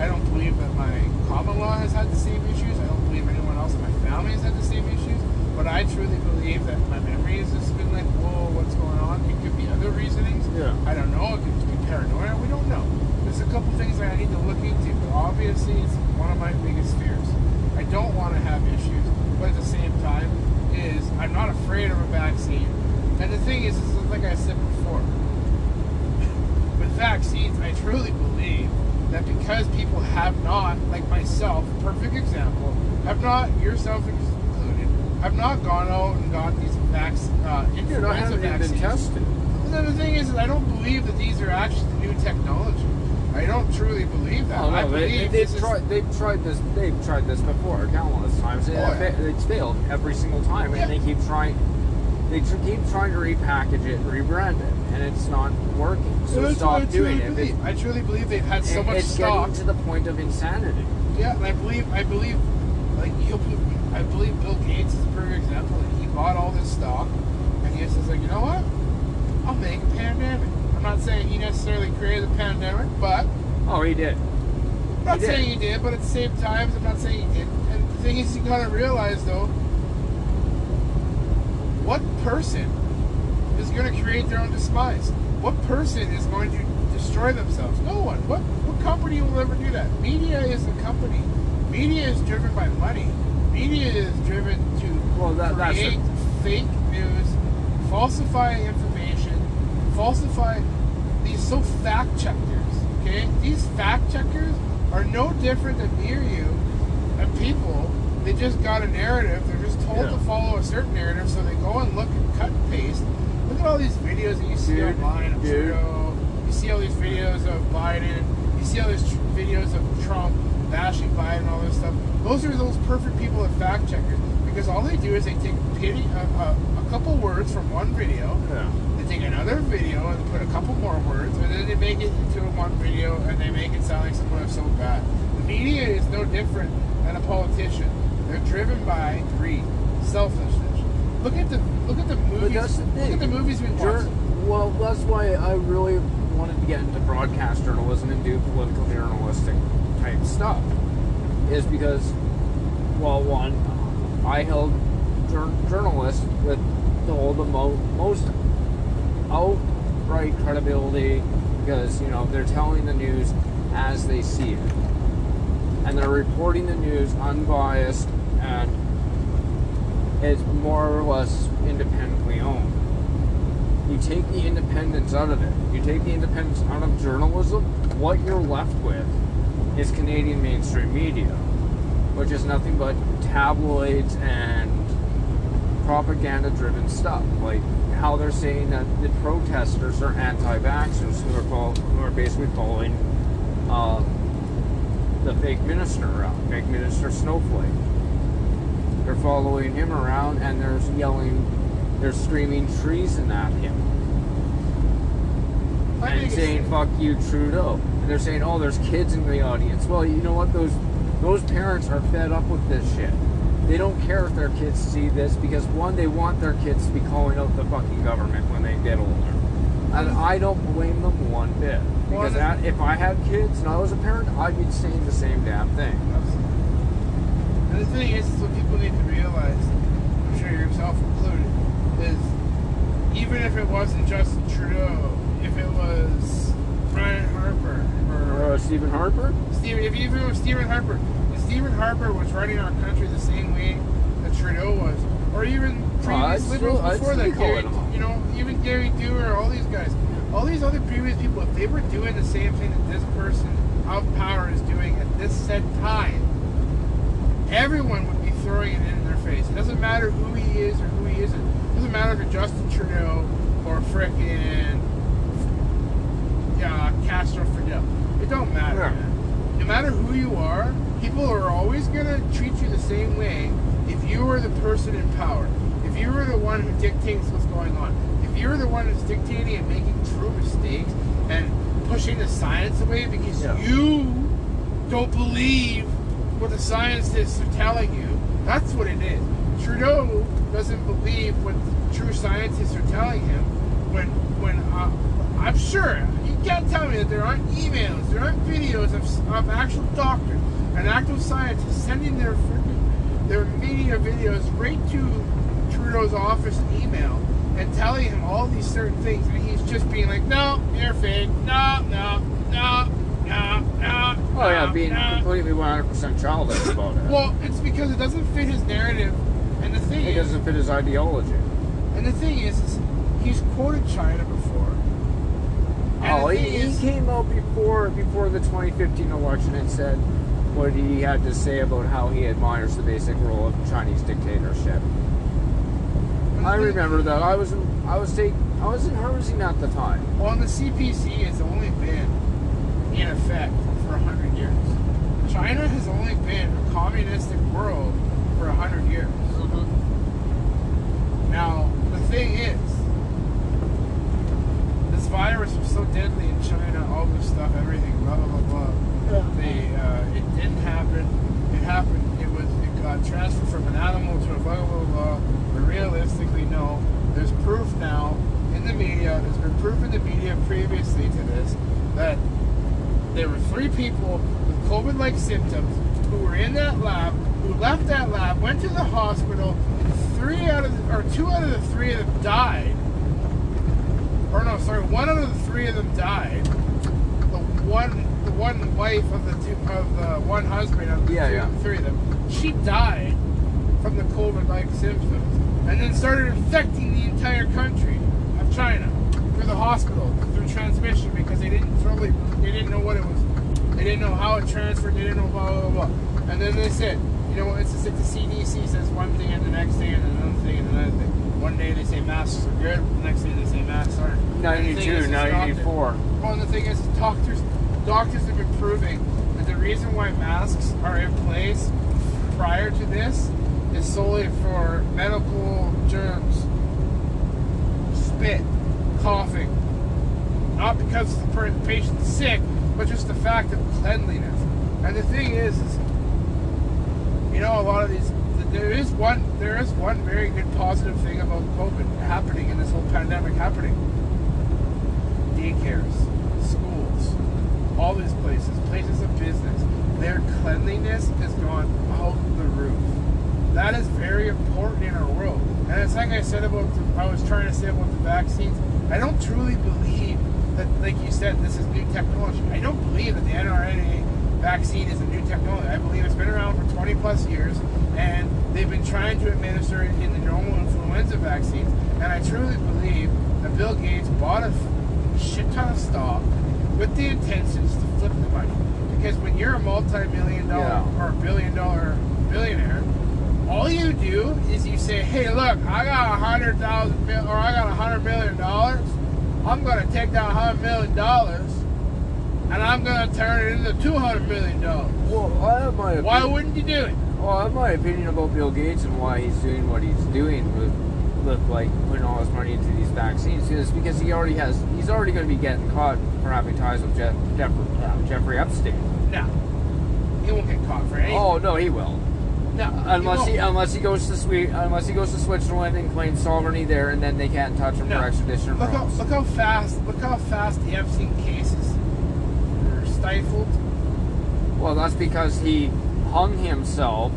I don't believe that my common law has had the same issues. I don't believe anyone else in my family has had the same issues. But I truly believe that my memory has just been like, whoa, what's going on? It could be other reasonings. Yeah. I don't know. It could be paranoia. We don't know. There's a couple things that I need to look into. But obviously, it's one of my biggest fears. I don't want to have issues, but at the same time, is I'm not afraid of a vaccine. And the thing is, is like I said before, with vaccines, I truly believe that because people have not, like myself, perfect example, have not, yourself included, have not gone out and got these vac- uh, Dude, I influenza haven't even vaccines. been tested. And then the thing is, is I don't believe that these are actually the new technology. I don't truly believe that. Oh, I no, they, believe they, this have is- tried. They've tried this. They've tried this before countless times. and Oh, yeah. it- it's failed every single time, Yeah. and they keep trying. They tr- keep trying to repackage it, rebrand it, and it's not working. So That's what I stop doing it. believe. I truly believe they've had so It- much it's stock. getting to the point of insanity. Yeah, and I believe, I believe, like you, I believe Bill Gates is a perfect example. Like, he bought all this stock, and he was just like, you know what? I'll make a pandemic. I'm not saying he necessarily created the pandemic, but Oh, he did. I'm not He did. saying he did. But at the same time, I'm not saying he did. And the thing is, you gotta realize though, what person is going to create their own demise? What person is going to destroy themselves? No one. What what company will ever do that? Media is a company. Media is driven by money. Media is driven to Well, that- that's create fake news, falsify information, falsify these so fact checkers. Okay, these fact checkers are no different than me or you and people. They just got a narrative. They're just told Yeah. to follow a certain narrative, so they go and look and cut and paste. Look at all these videos that you see Dude, online of dude. Trudeau. You see all these videos of Biden. You see all these tr- videos of Trump bashing Biden, and all this stuff. Those are those perfect people that fact checkers because all they do is they take pity, a, a, a couple words from one video, Yeah. they take another video and put a couple more words, and then they make it one video and they make it sound like someone is so bad. The media is no different than a politician. They're driven by greed, selfishness. Look at the look at the movies. The Look at the movies we watch. well, that's why I really wanted to get into broadcast journalism and do political journalistic type stuff. Is because, well, one, I held jour- journalists with the the mo- most outright credibility because you know they're telling the news as they see it. and they're reporting the news unbiased and it's more or less independently owned. You take the independence out of it. You take the independence out of journalism. What you're left with is Canadian mainstream media, which is nothing but tabloids and propaganda-driven stuff. Like how they're saying that the protesters are anti-vaxxers who are, fol- who are basically following um, the fake minister around, fake minister Snowflake. They're following him around and they're yelling, they're screaming treason at him I and saying "fuck you, Trudeau." And they're saying, "Oh, there's kids in the audience." Well, you know what? Those those parents are fed up with this shit. They don't care if their kids see this because one, they want their kids to be calling out the fucking government when they get older, and I don't blame them one bit because that, if I had kids and I was a parent, I'd be saying the same damn thing. and the thing is, is what people need to realize, I'm sure yourself included, is even if it wasn't Justin Trudeau, if it was Brian Harper Or or uh, Stephen Harper. Stephen, if even it was Stephen Harper, if Stephen Harper was running our country the same way that Trudeau was, or even previous liberals before that, Gary, you know, even Gary Doer, all these guys, all these other previous people, if they were doing the same thing that this person of power is doing at this said time, everyone would be throwing it in their face. It doesn't matter who he is or who he isn't. It doesn't matter if it's Justin Trudeau or frickin' yeah, Castro Fidel. It don't matter. Yeah. man. No matter who you are, people are always gonna treat you the same way if you are the person in power. If you are the one who dictates what's going on. If you're the one who's dictating and making true mistakes and pushing the science away because Yeah. you don't believe what the scientists are telling you, that's what it is. Trudeau doesn't believe what the true scientists are telling him when when uh, I'm sure you can't tell me that there aren't emails, there aren't videos of, of actual doctors and actual scientist sending their freaking their media videos right to Trudeau's office email and telling him all these certain things, and he's just being like, "No, you're fake. No, no, no, no, no." Oh yeah, being no." completely 100% childish about it. Well, it's because it doesn't fit his narrative, and the thing it is, doesn't fit his ideology. and the thing is, is he's quoted China before. And Oh, he, thing he came out before before the 2015 election and said what he had to say about how he admires the basic rule of Chinese dictatorship. I remember that. I was in, I was take, I was in Herzing at the time. Well, the CPC has only been in effect for hundred years. China has only been a communistic world for hundred years. Mm-hmm. Now, the thing is, this virus was so deadly in China, all this stuff, everything, blah blah blah blah. They, uh, it didn't happen. It happened. It was. It got transferred from an animal to a blah blah blah. But realistically, no. There's proof now in the media. There's been proof in the media previously to this that there were three people with COVID-like symptoms who were in that lab, who left that lab, went to the hospital. Three out of the, or two out of the three of them died. Or no, sorry, one out of the three of them died. The one, the one wife of the two, of the one husband of the Yeah, two, yeah. three of them, she died from the COVID-like symptoms, and then started infecting the entire country of China through the hospital, through transmission, because they didn't totally, they didn't know what it was, they didn't know how it transferred, they didn't know blah blah blah. And then they said, you know what? It's just like the CDC says one thing, and the next thing, and another thing, and another thing. One day they say masks are good, the next day they say masks aren't. And the thing 92, is, is doctor- 94. well, and the thing is, doctors, doctors have been proving that the reason why masks are in place prior to this is solely for medical germs, spit, coughing. Not because the patient's sick, but just the fact of cleanliness. And the thing is, is you know, a lot of these. There is one. There is one very good positive thing about COVID happening in this whole pandemic happening daycares, all these places, places of business, their cleanliness has gone out the roof. That is very important in our world. And it's like I said about, the, I was trying to say about the vaccines. I don't truly believe that, like you said, this is new technology. I don't believe that the mRNA vaccine is a new technology. I believe it's been around for 20 plus years, and they've been trying to administer it in the normal influenza vaccines. And I truly believe that Bill Gates bought a shit ton of stock with the intentions to flip the money. Because when you're a multi-million dollar Yeah. or billion dollar billionaire, all you do is you say, "Hey, look, I got a hundred thousand mil, or I got a hundred million dollars. I'm gonna take that hundred million dollars, and I'm gonna turn it into two hundred million dollars." Well, I have my Why opinion- wouldn't you do it? Well, I have my opinion about Bill Gates and why he's doing what he's doing with, with like putting all his money into these vaccines is because he already has he's already going to be getting caught having ties with Jeff, Jeff, uh, Jeffrey Epstein. No, he won't get caught for anything. Oh no, he will. no, Unless he won't. unless he goes to Swe- unless he goes to Switzerland and claims sovereignty there, and then they can't touch him No. for extradition. Look how, look how fast look how fast the Epstein cases are stifled. Well, that's because he hung himself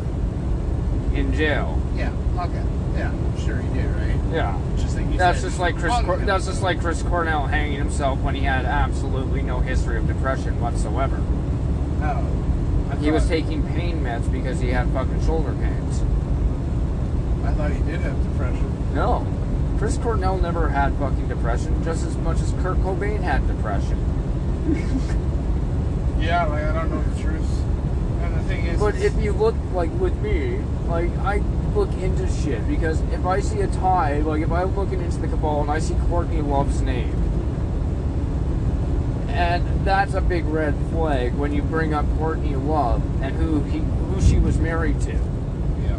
in jail. Yeah. Okay. Yeah. I'm sure he did, right? Yeah. Just That's said, just like Chris. Cor- that's just like Chris Cornell hanging himself when he had absolutely no history of depression whatsoever. Oh. I He was taking pain meds because he had fucking shoulder pains. I thought he did have depression. No, Chris Cornell never had fucking depression, just as much as Kurt Cobain had depression. Yeah, like I don't know the truth. And the thing is, But if you look like with me, like I look into shit because if I see a tie, like if I'm looking into the cabal and I see Courtney Love's name, and that's a big red flag when you bring up Courtney Love and who he who she was married to, yeah,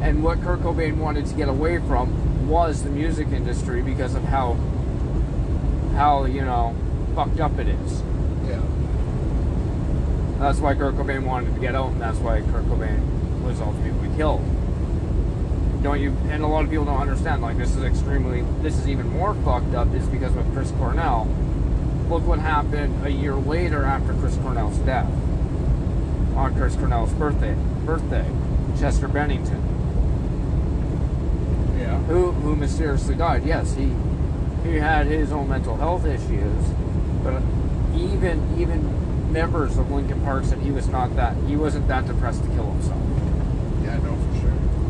and what Kurt Cobain wanted to get away from was the music industry because of how how you know fucked up it is. yeah, That's why Kurt Cobain wanted to get out, and that's why Kurt Cobain was ultimately killed. Don't you? And a lot of people don't understand. Like this is extremely. This is even more fucked up. Is because of Chris Cornell. Look what happened a year later after Chris Cornell's death. On Chris Cornell's birthday, birthday, Chester Bennington, yeah. who who mysteriously died. Yes, he he had his own mental health issues, but even even members of Linkin Park said he was not that he wasn't that depressed to kill himself.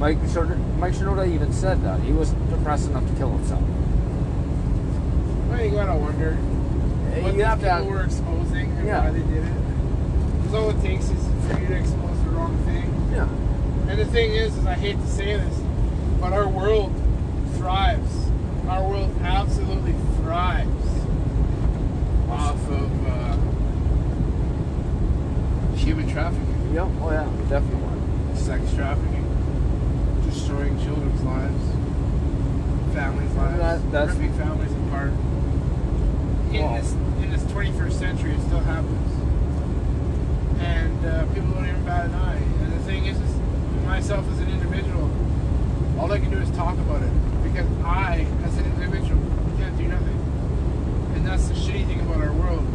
Yeah, for sure. Mike Shinoda, Mike even said that he was depressed enough to kill himself. Well, you gotta wonder what you have to people have, were exposing and Yeah. why they did it. Because all it takes is for you to expose the wrong thing. yeah. And the thing is, is I hate to say this, but our world thrives. Our world absolutely thrives off of uh, human trafficking, Yep. Oh yeah, definitely. sex trafficking, destroying children's lives, families' lives, That- that's- ripping families apart. In this in this 21st century, it still happens, and uh, people don't even bat an eye. And the thing is, is myself as an individual, all I can do is talk about it because I, as an individual, can't do nothing. And that's the shitty thing about our world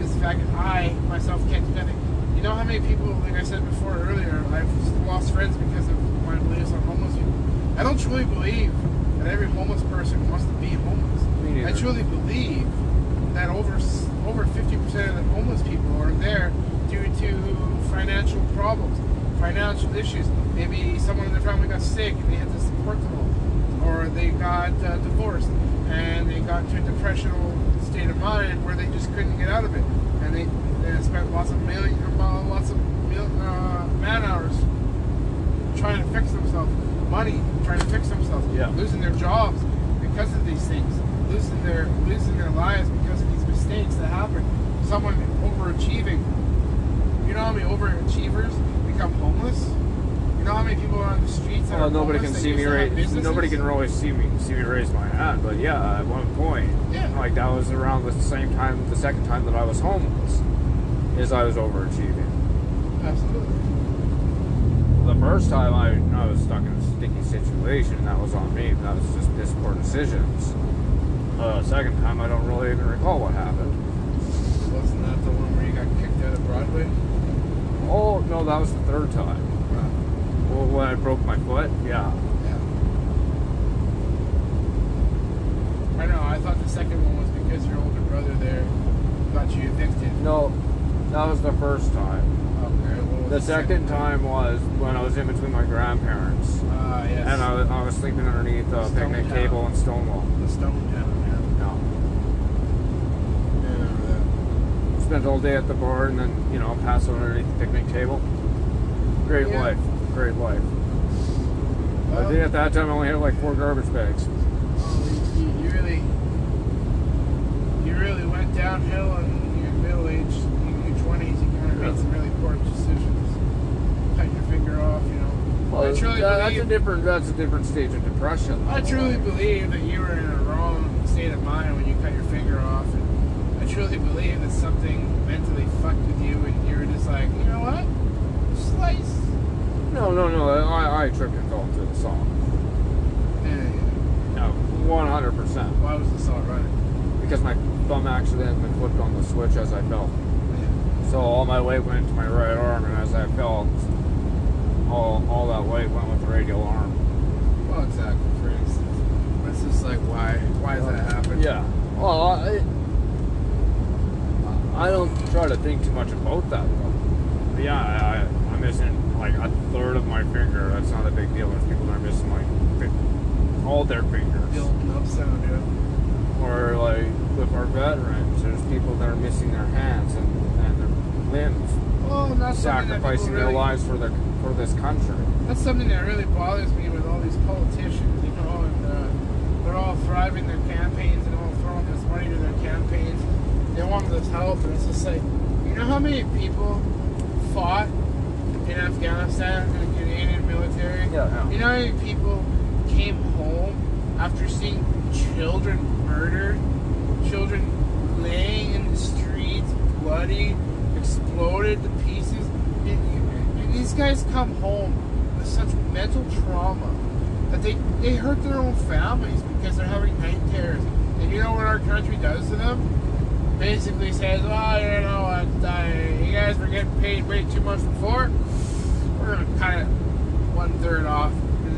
is the fact that I myself can't do nothing. You know how many people, like I said before earlier, I've lost friends because of my beliefs on homeless people. I don't truly believe that every homeless person wants to be homeless. Me I truly believe that over over 50% of the homeless people are there due to financial problems, financial issues. Maybe someone in their family got sick and they had to support them all, or they got uh, divorced and they got into a depressional state of mind where they just couldn't get out of it, and they, they spent lots of million, uh, lots of mil, uh, man hours trying to fix themselves, money trying to fix themselves, Yeah. losing their jobs because of these things, losing their losing their lives because of these mistakes that happen. Someone overachieving. You know how many overachievers become homeless? You know how many people are on the streets that Well, nobody can see me raise. Nobody can really see me see me raise my hand. But yeah, at one point, Yeah. like that was around the same time, the second time that I was homeless, is I was overachieving. Absolutely. The first time I, I was stuck in a sticky situation, that was on me. That was just piss poor decisions. Uh, second time, I don't really even recall what happened. Wasn't that the one where you got kicked out of Broadway? Oh no, that was the third time. Well, when I broke my foot, yeah. Yeah. I know. I thought the second one was because your older brother there got you evicted. No, That was the first time. Okay. What was The second time was when I was in between my grandparents, Ah, yes. and I was, I was sleeping underneath a Stone picnic Town. table in Stonewall. the Stone Town. No. Yeah. I remember that. Spent all day at the bar, and then you know pass out underneath the picnic table. Great Yeah. life. Great life. I think at that time I only had like four garbage bags. you, really, you really went downhill in your middle age, in your twenties. You kind of Yeah. made some really poor decisions. Cut your finger off, you know. Well, I truly that- that's a different. That's a different stage of depression. I truly believe that you were in a wrong state of mind when you cut your finger off, and I truly believe that something mentally fucked with you, and you were just like, you know what, slice. No, no, no. I, I attribute it all to the song. Yeah, yeah. No, one hundred percent. Why was the song running? Because my thumb accidentally clicked on the switch as I fell. Yeah. So all my weight went to my right arm, and as I fell, all all that weight went with the radial arm. Well, exactly. For instance, it's just like, why? Why does that happen? Yeah. Well, I, I don't try to think too much about that. Though. But yeah, I, I'm missing like a third of my finger. That's not a big deal. There's people that are missing like all their fingers. Nub sound, yeah. Or like with our veterans, there's people that are missing their hands and, and their limbs, Well, and that's something that sacrificing people their lives for their for this country. That's something that really bothers me with all these politicians, you know, and uh, they're all thriving their campaigns and all throwing this money to their campaigns. They want this help, and it's just like, you know how many people fought in Afghanistan in the Canadian military? Yeah. You know how many people came home after seeing children murdered, children laying in the streets, bloody, exploded to pieces? And, and these guys come home with such mental trauma that they, they hurt their own families because they're having night terrors. And you know what our country does to them? Basically says, well, you know what, uh, you guys were getting paid way too much before. We're going to cut it one third off.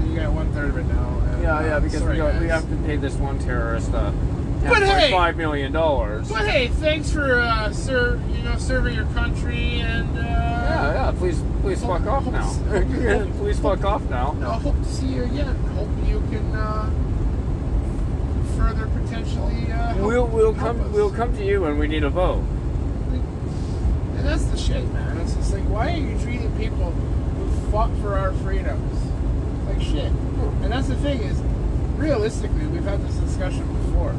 You got one third of it now. And, Yeah, uh, yeah, because sorry, we, got, we have to pay this one terrorist uh, But hey! $10.5 million. But hey, thanks for uh, you know serving your country and uh, Yeah, yeah. Please, please fuck off now. please fuck off now. No, I hope to see you again. Hope you can uh, further potentially. Uh, help, We'll we'll come us. we'll come to you when we need a vote. And that's the shit, man. It's just like, why are you treating people who fought for our freedoms like shit? And that's the thing is, realistically, we've had this discussion before.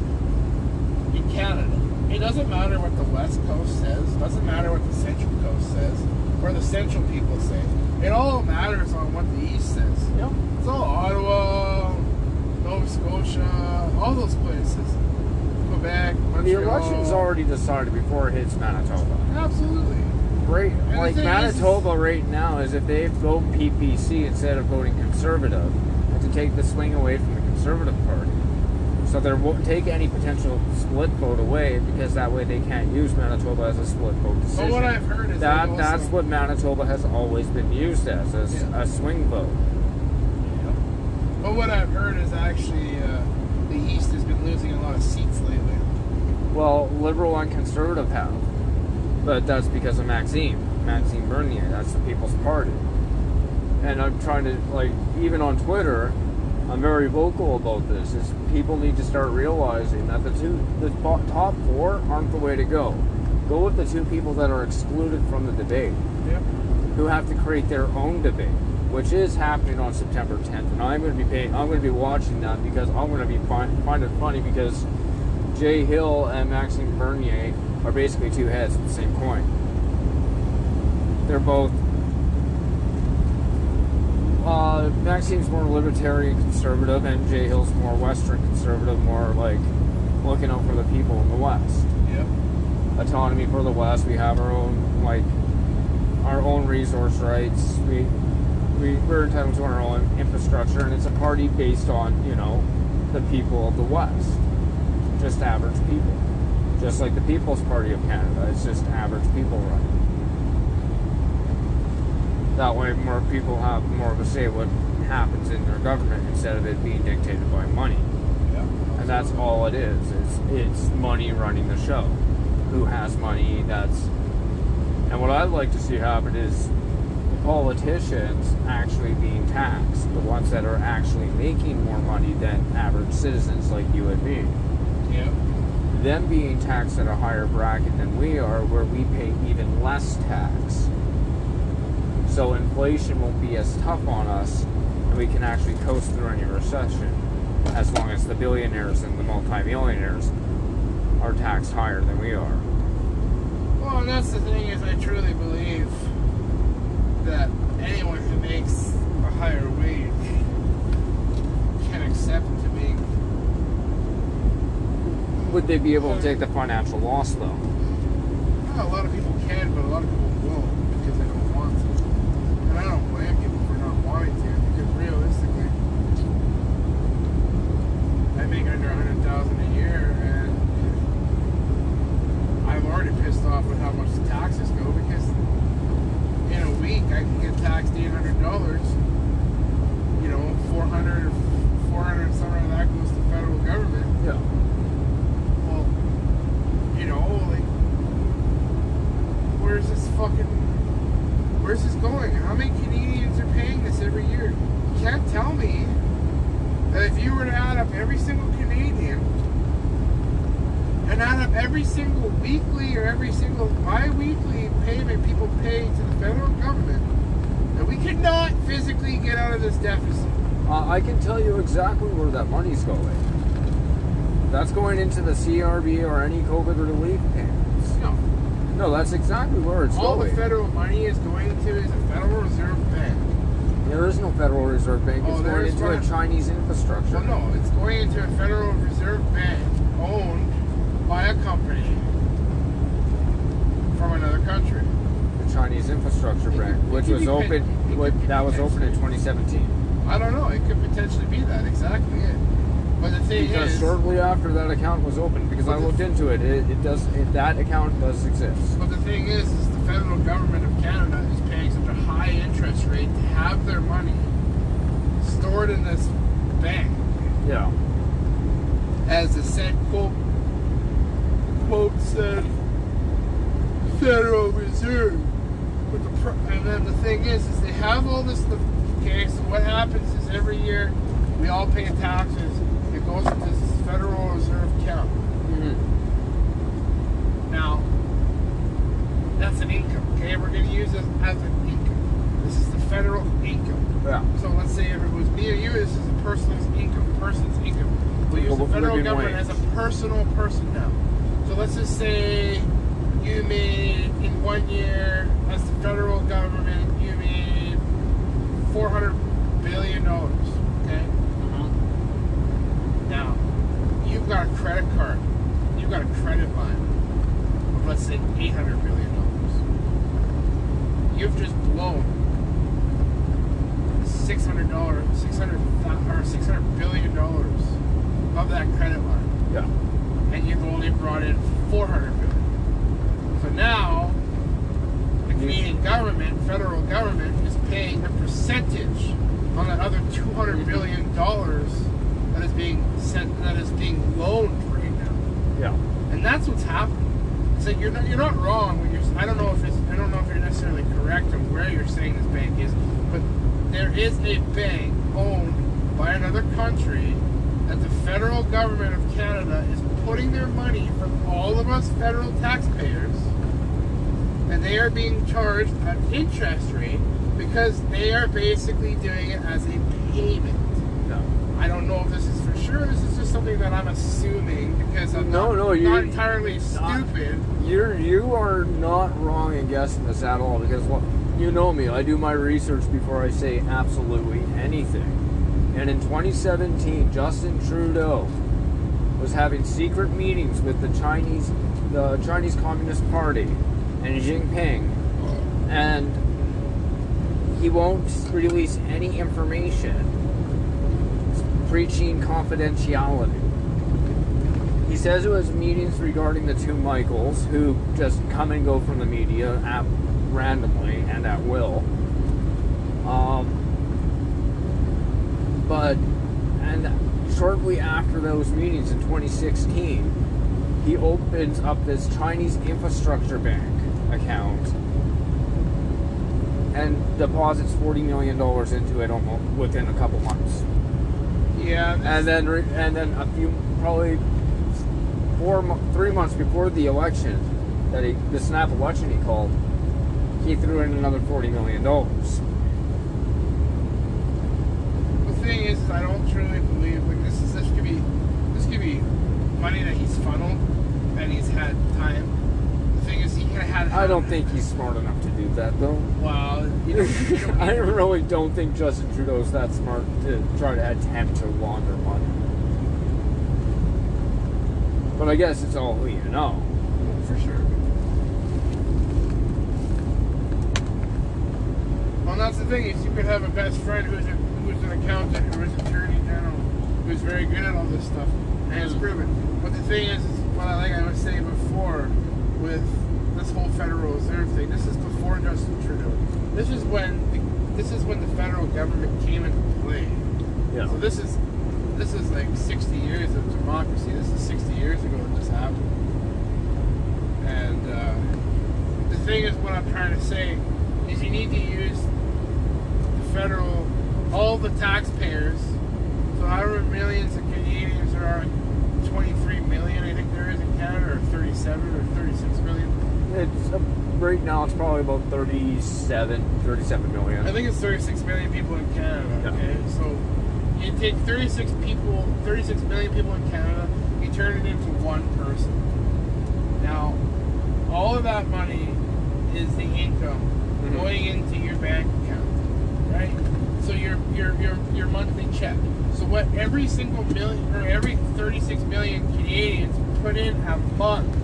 In Canada, it doesn't matter what the West Coast says. Doesn't matter what the Central Coast says, or the Central people say. It all matters on what the East says. Yep. It's all Ottawa, Nova Scotia, all those places. Quebec, Montreal. The election's already decided before it hits Manitoba. Absolutely. Right, the like thing is- Manitoba right now is if they vote PPC instead of voting Conservative, to take the swing away from the Conservative Party. So they won't take any potential split vote away because that way they can't use Manitoba as a split vote decision. But what I've heard is that that's what Manitoba has always been used as, as Yeah. a swing vote. But what I've heard is actually uh, the East has been losing a lot of seats lately. Well, liberal and conservative have, but that's because of Maxime, Maxime Bernier. That's the People's Party. And I'm trying to like, even on Twitter, I'm very vocal about this. Is people need to start realizing that the two, the top four aren't the way to go. Go with the two people that are excluded from the debate, who have to create their own debate, which is happening on September 10th. And I'm going to be paying, I'm going to be watching that because I'm going to be find, find it funny because Jay Hill and Maxime Bernier are basically two heads of the same coin. They're both. Uh, Maxime's more libertarian conservative, and Jay Hill's more Western conservative, more like looking out for the people in the West. Yep. Autonomy for the West. We have our own like our own resource rights. We we we're entitled to our own infrastructure, and it's a party based on you know the people of the West, just average people, just like the People's Party of Canada. It's just average people running. That way, more people have more of a say what happens in their government instead of it being dictated by money. Yep. And that's all it is. It's it's money running the show. Who has money? That's And what I'd like to see happen is politicians actually being taxed, the ones that are actually making more money than average citizens like you and me. Yep. Them being taxed at a higher bracket than we are, where we pay even less tax. So inflation won't be as tough on us, and we can actually coast through any recession, as long as the billionaires and the multimillionaires are taxed higher than we are. Well, and that's the thing is, I truly believe that anyone who makes a higher wage can accept to make. Would they be able to take the financial loss though? Well, a lot of people can, but a lot of people won't because they don't want to. And I don't blame people for not wanting to because realistically, I make under a hundred thousand a year, and I'm already pissed off with how much the taxes go because in a week I can get taxed eight hundred dollars. You know, 400 or 400 somewhere of that goes to federal government. Yeah. Well, you know, like, where's this fucking, where's this going? How many Canadians are paying this every year? You can't tell me if you were to add up every single Canadian and add up every single weekly or every single bi-weekly payment people pay to the federal government, that we could not physically get out of this deficit. Uh, I can tell you exactly where that money's going. That's going into the CRB or any COVID relief payments. No, No, that's exactly where it's all going. All the federal money is going to is a Federal Reserve. There is no Federal Reserve Bank. Oh, It's there going into one. a Chinese infrastructure. Well, no, it's going into a Federal Reserve Bank owned by a company from another country. The Chinese infrastructure It bank, could- which was open, what, that was open in 2017. I don't know. It could potentially be that. Exactly it. But the thing Because is, shortly after that account was opened, because I looked into it, it, it does. It, that account does exist. but the thing is, is the federal government of Canada is paying such a high interest rate have their money stored in this bank. Yeah. as the said quote quote said Federal Reserve. But the and then the thing is, is they have all this. stuff. Okay, so what happens is every year we all pay taxes. It goes into this Federal Reserve account. Mm-hmm. Now, that's an income. Okay, we're going to use it as an income. This is the federal income. Yeah. So let's say if it was me or you, this is a person's income, person's income. We'll use the federal government wage. as a personal person now. So let's just say you made in one year, as the federal government, you made four hundred billion dollars. Okay. Now, you've got a credit card. You've got a credit line of let's say eight hundred billion dollars. You've just blown hundred dollars, six hundred or six hundred billion dollars of that credit line, Yeah. and you've only brought in four hundred billion. So now, the Canadian government, federal government, is paying a percentage on that other two hundred billion dollars that is being sent, that is being loaned right now. Yeah. And that's what's happening. It's like you're not you're not wrong when you're. I don't know if it's I don't know if you're necessarily correct on where you're saying this bank is, there is a bank owned by another country that the federal government of Canada is putting their money from all of us federal taxpayers, and they are being charged an interest rate because they are basically doing it as a payment. Yeah. I don't know if this is for sure. This is just something that I'm assuming because I'm No, not, no, you- not entirely not- stupid. You're you are not wrong in guessing this at all because what you know me, I do my research before I say absolutely anything. And in 2017, Justin Trudeau was having secret meetings with the Chinese the Chinese Communist Party and Jinping and he won't release any information preaching confidentiality. He says it was meetings regarding the two Michaels who just come and go from the media randomly and at will. Um, but and shortly after those meetings in 2016, he opens up this Chinese infrastructure bank account and deposits forty million dollars into it almost within a couple months, Yeah, and then and then a few probably four three months before the election that he the snap election he called, he threw in another forty million dollars. the thing is, I don't truly believe like this is this could be this could be money that he's funneled and he's had time. The thing is, he could have had. I don't think he's smart enough to do that though. Well, you don't I really don't think Justin Trudeau's that smart to try to attempt to launder money. But I guess it's all who you know. for sure. Well, that's the thing is, you could have a best friend who's a, who's an accountant, who is an attorney general, who's very good at all this stuff, and it's proven. But the thing is, is what I like I was saying before with this whole Federal Reserve thing. This is before Justin Trudeau. This is when the, this is when the federal government came into play. Yeah. So this is this is like 60 years of democracy. This is 60 years ago that this happened. And uh, the thing is, what I'm trying to say is, you need to use federal, all the taxpayers. So however millions of Canadians there are, 23 million I think there is in Canada, or 37 or 36 million. It's uh, right now it's probably about 37, 37 million. I think it's 36 million people in Canada. Yeah. Okay, so you take 36 people, 36 million people in Canada, you turn it into one person. Now, all of that money is the income Mhm. going into your bank? So your your your your monthly check. So what every single million or every 36 million Canadians put in a month.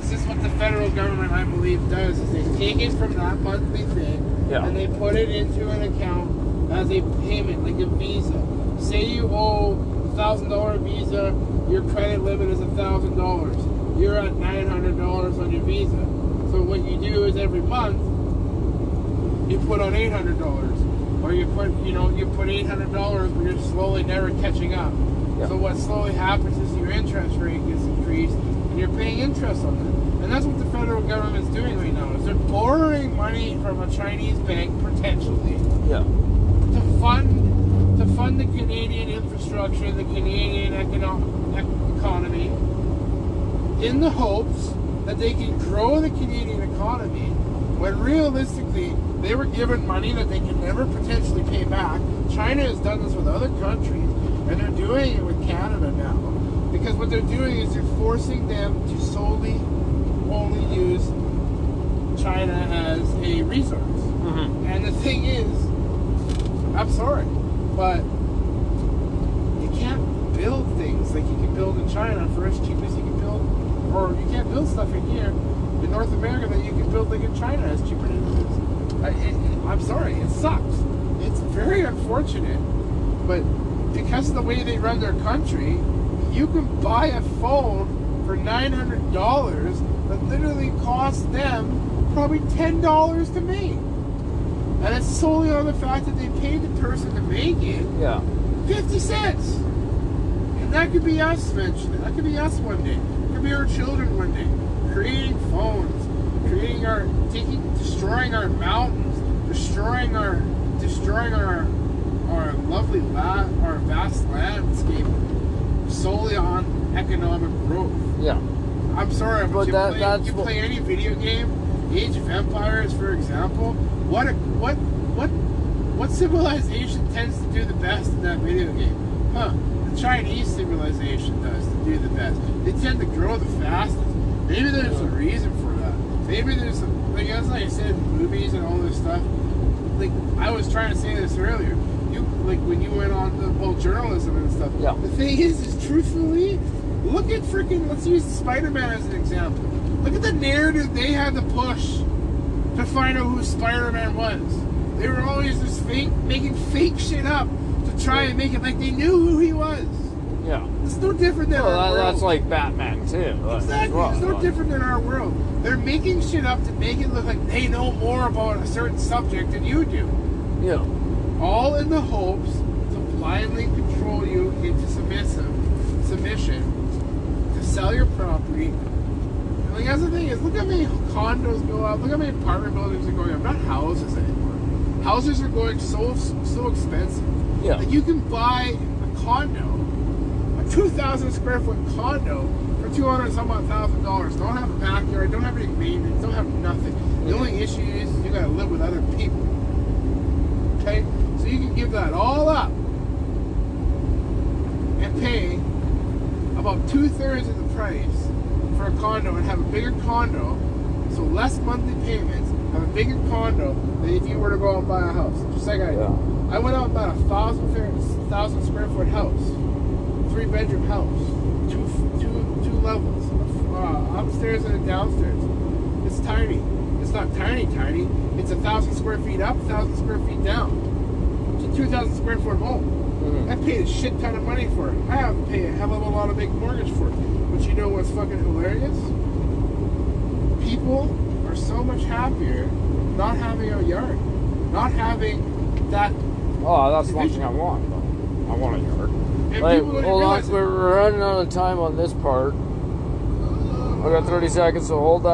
This is what the federal government, I believe, does. Is they take it from that monthly thing Yeah. and they put it into an account as a payment, like a Visa. Say you owe thousand dollar Visa, your credit limit is a thousand dollars. You're at nine hundred dollars on your Visa. So what you do is every month you put on eight hundred dollars, or you put you know you put eight hundred dollars, but you're slowly never catching up. Yeah. So what slowly happens is your interest rate gets increased, and you're paying interest on that. And that's what the federal government's doing right now. Is they're borrowing money from a Chinese bank potentially Yeah. to fund to fund the Canadian infrastructure, the Canadian econo- economy, in the hopes that they can grow the Canadian economy. When realistically, they were given money that they can never potentially pay back. China has done this with other countries, and they're doing it with Canada now. Because what they're doing is they're forcing them to solely only use China as a resource. Mm-hmm. And the thing is, I'm sorry, but you can't build things like you can build in China for as cheap as you can build, or you can't build stuff in here in North America that you can build like in China as cheaper than it is. I, it, I'm sorry, it sucks. It's very unfortunate, but because of the way they run their country, you can buy a phone for nine hundred dollars that literally costs them probably ten dollars to make. And it's solely on the fact that they paid the person to make it Yeah. 50 cents. And that could be us eventually. That could be us one day. It could be our children one day. Creating phones, creating our, taking, destroying our mountains, destroying our, destroying our, our lovely, la, our vast landscape solely on economic growth. Yeah. I'm sorry, but, But you, that- play, that's you play any video game, Age of Empires, for example. What a, what what what civilization tends to do the best in that video game? Huh? The Chinese civilization does to do the best. They tend to grow the fastest. Maybe there's a reason for that. Maybe there's a, like as I said, movies and all this stuff. Like I was trying to say this earlier. You like when you went on the whole journalism and stuff. Yeah. The thing is, is truthfully, look at freaking. Let's use Spider-Man as an example. Look at the narrative they had to push to find out who Spider-Man was. They were always just fake, making fake shit up to try and make it like they knew who he was. It's no different than Well, our that, world. that's like Batman too. Exactly. well. It's no different than our world. They're making shit up to make it look like they know more about a certain subject than you do. Yeah. All in the hopes to blindly control you into submissive submission, to sell your property, Like that's the thing is, look how many condos go up. Look how many apartment buildings are going up. Not houses anymore. Houses are going so so expensive. Yeah. Like you can buy a condo, a two thousand square foot condo for two hundred some odd thousand dollars. Don't have a backyard. Don't have any maintenance. Don't have nothing. The only issue is you gotta live with other people. Okay, so you can give that all up and pay about two thirds of the price for a condo and have a bigger condo, so less monthly payments, have a bigger condo than if you were to go out and buy a house. Just like I did. Yeah. I went out and bought a thousand square foot house, three bedroom house, two two two levels, uh, upstairs and a downstairs. It's tiny. It's not tiny, tiny. It's a thousand square feet up, a thousand square feet down. It's a two thousand square foot home. Mhm. I paid a shit ton of money for it. I have to pay a hell of a lot of big mortgage for it. But you know what's fucking hilarious? People are so much happier not having a yard, not having that. Oh, that's one thing I want. Though. I want a yard. Like, hold on, we're running out of time on this part. I got 30 seconds, so hold that.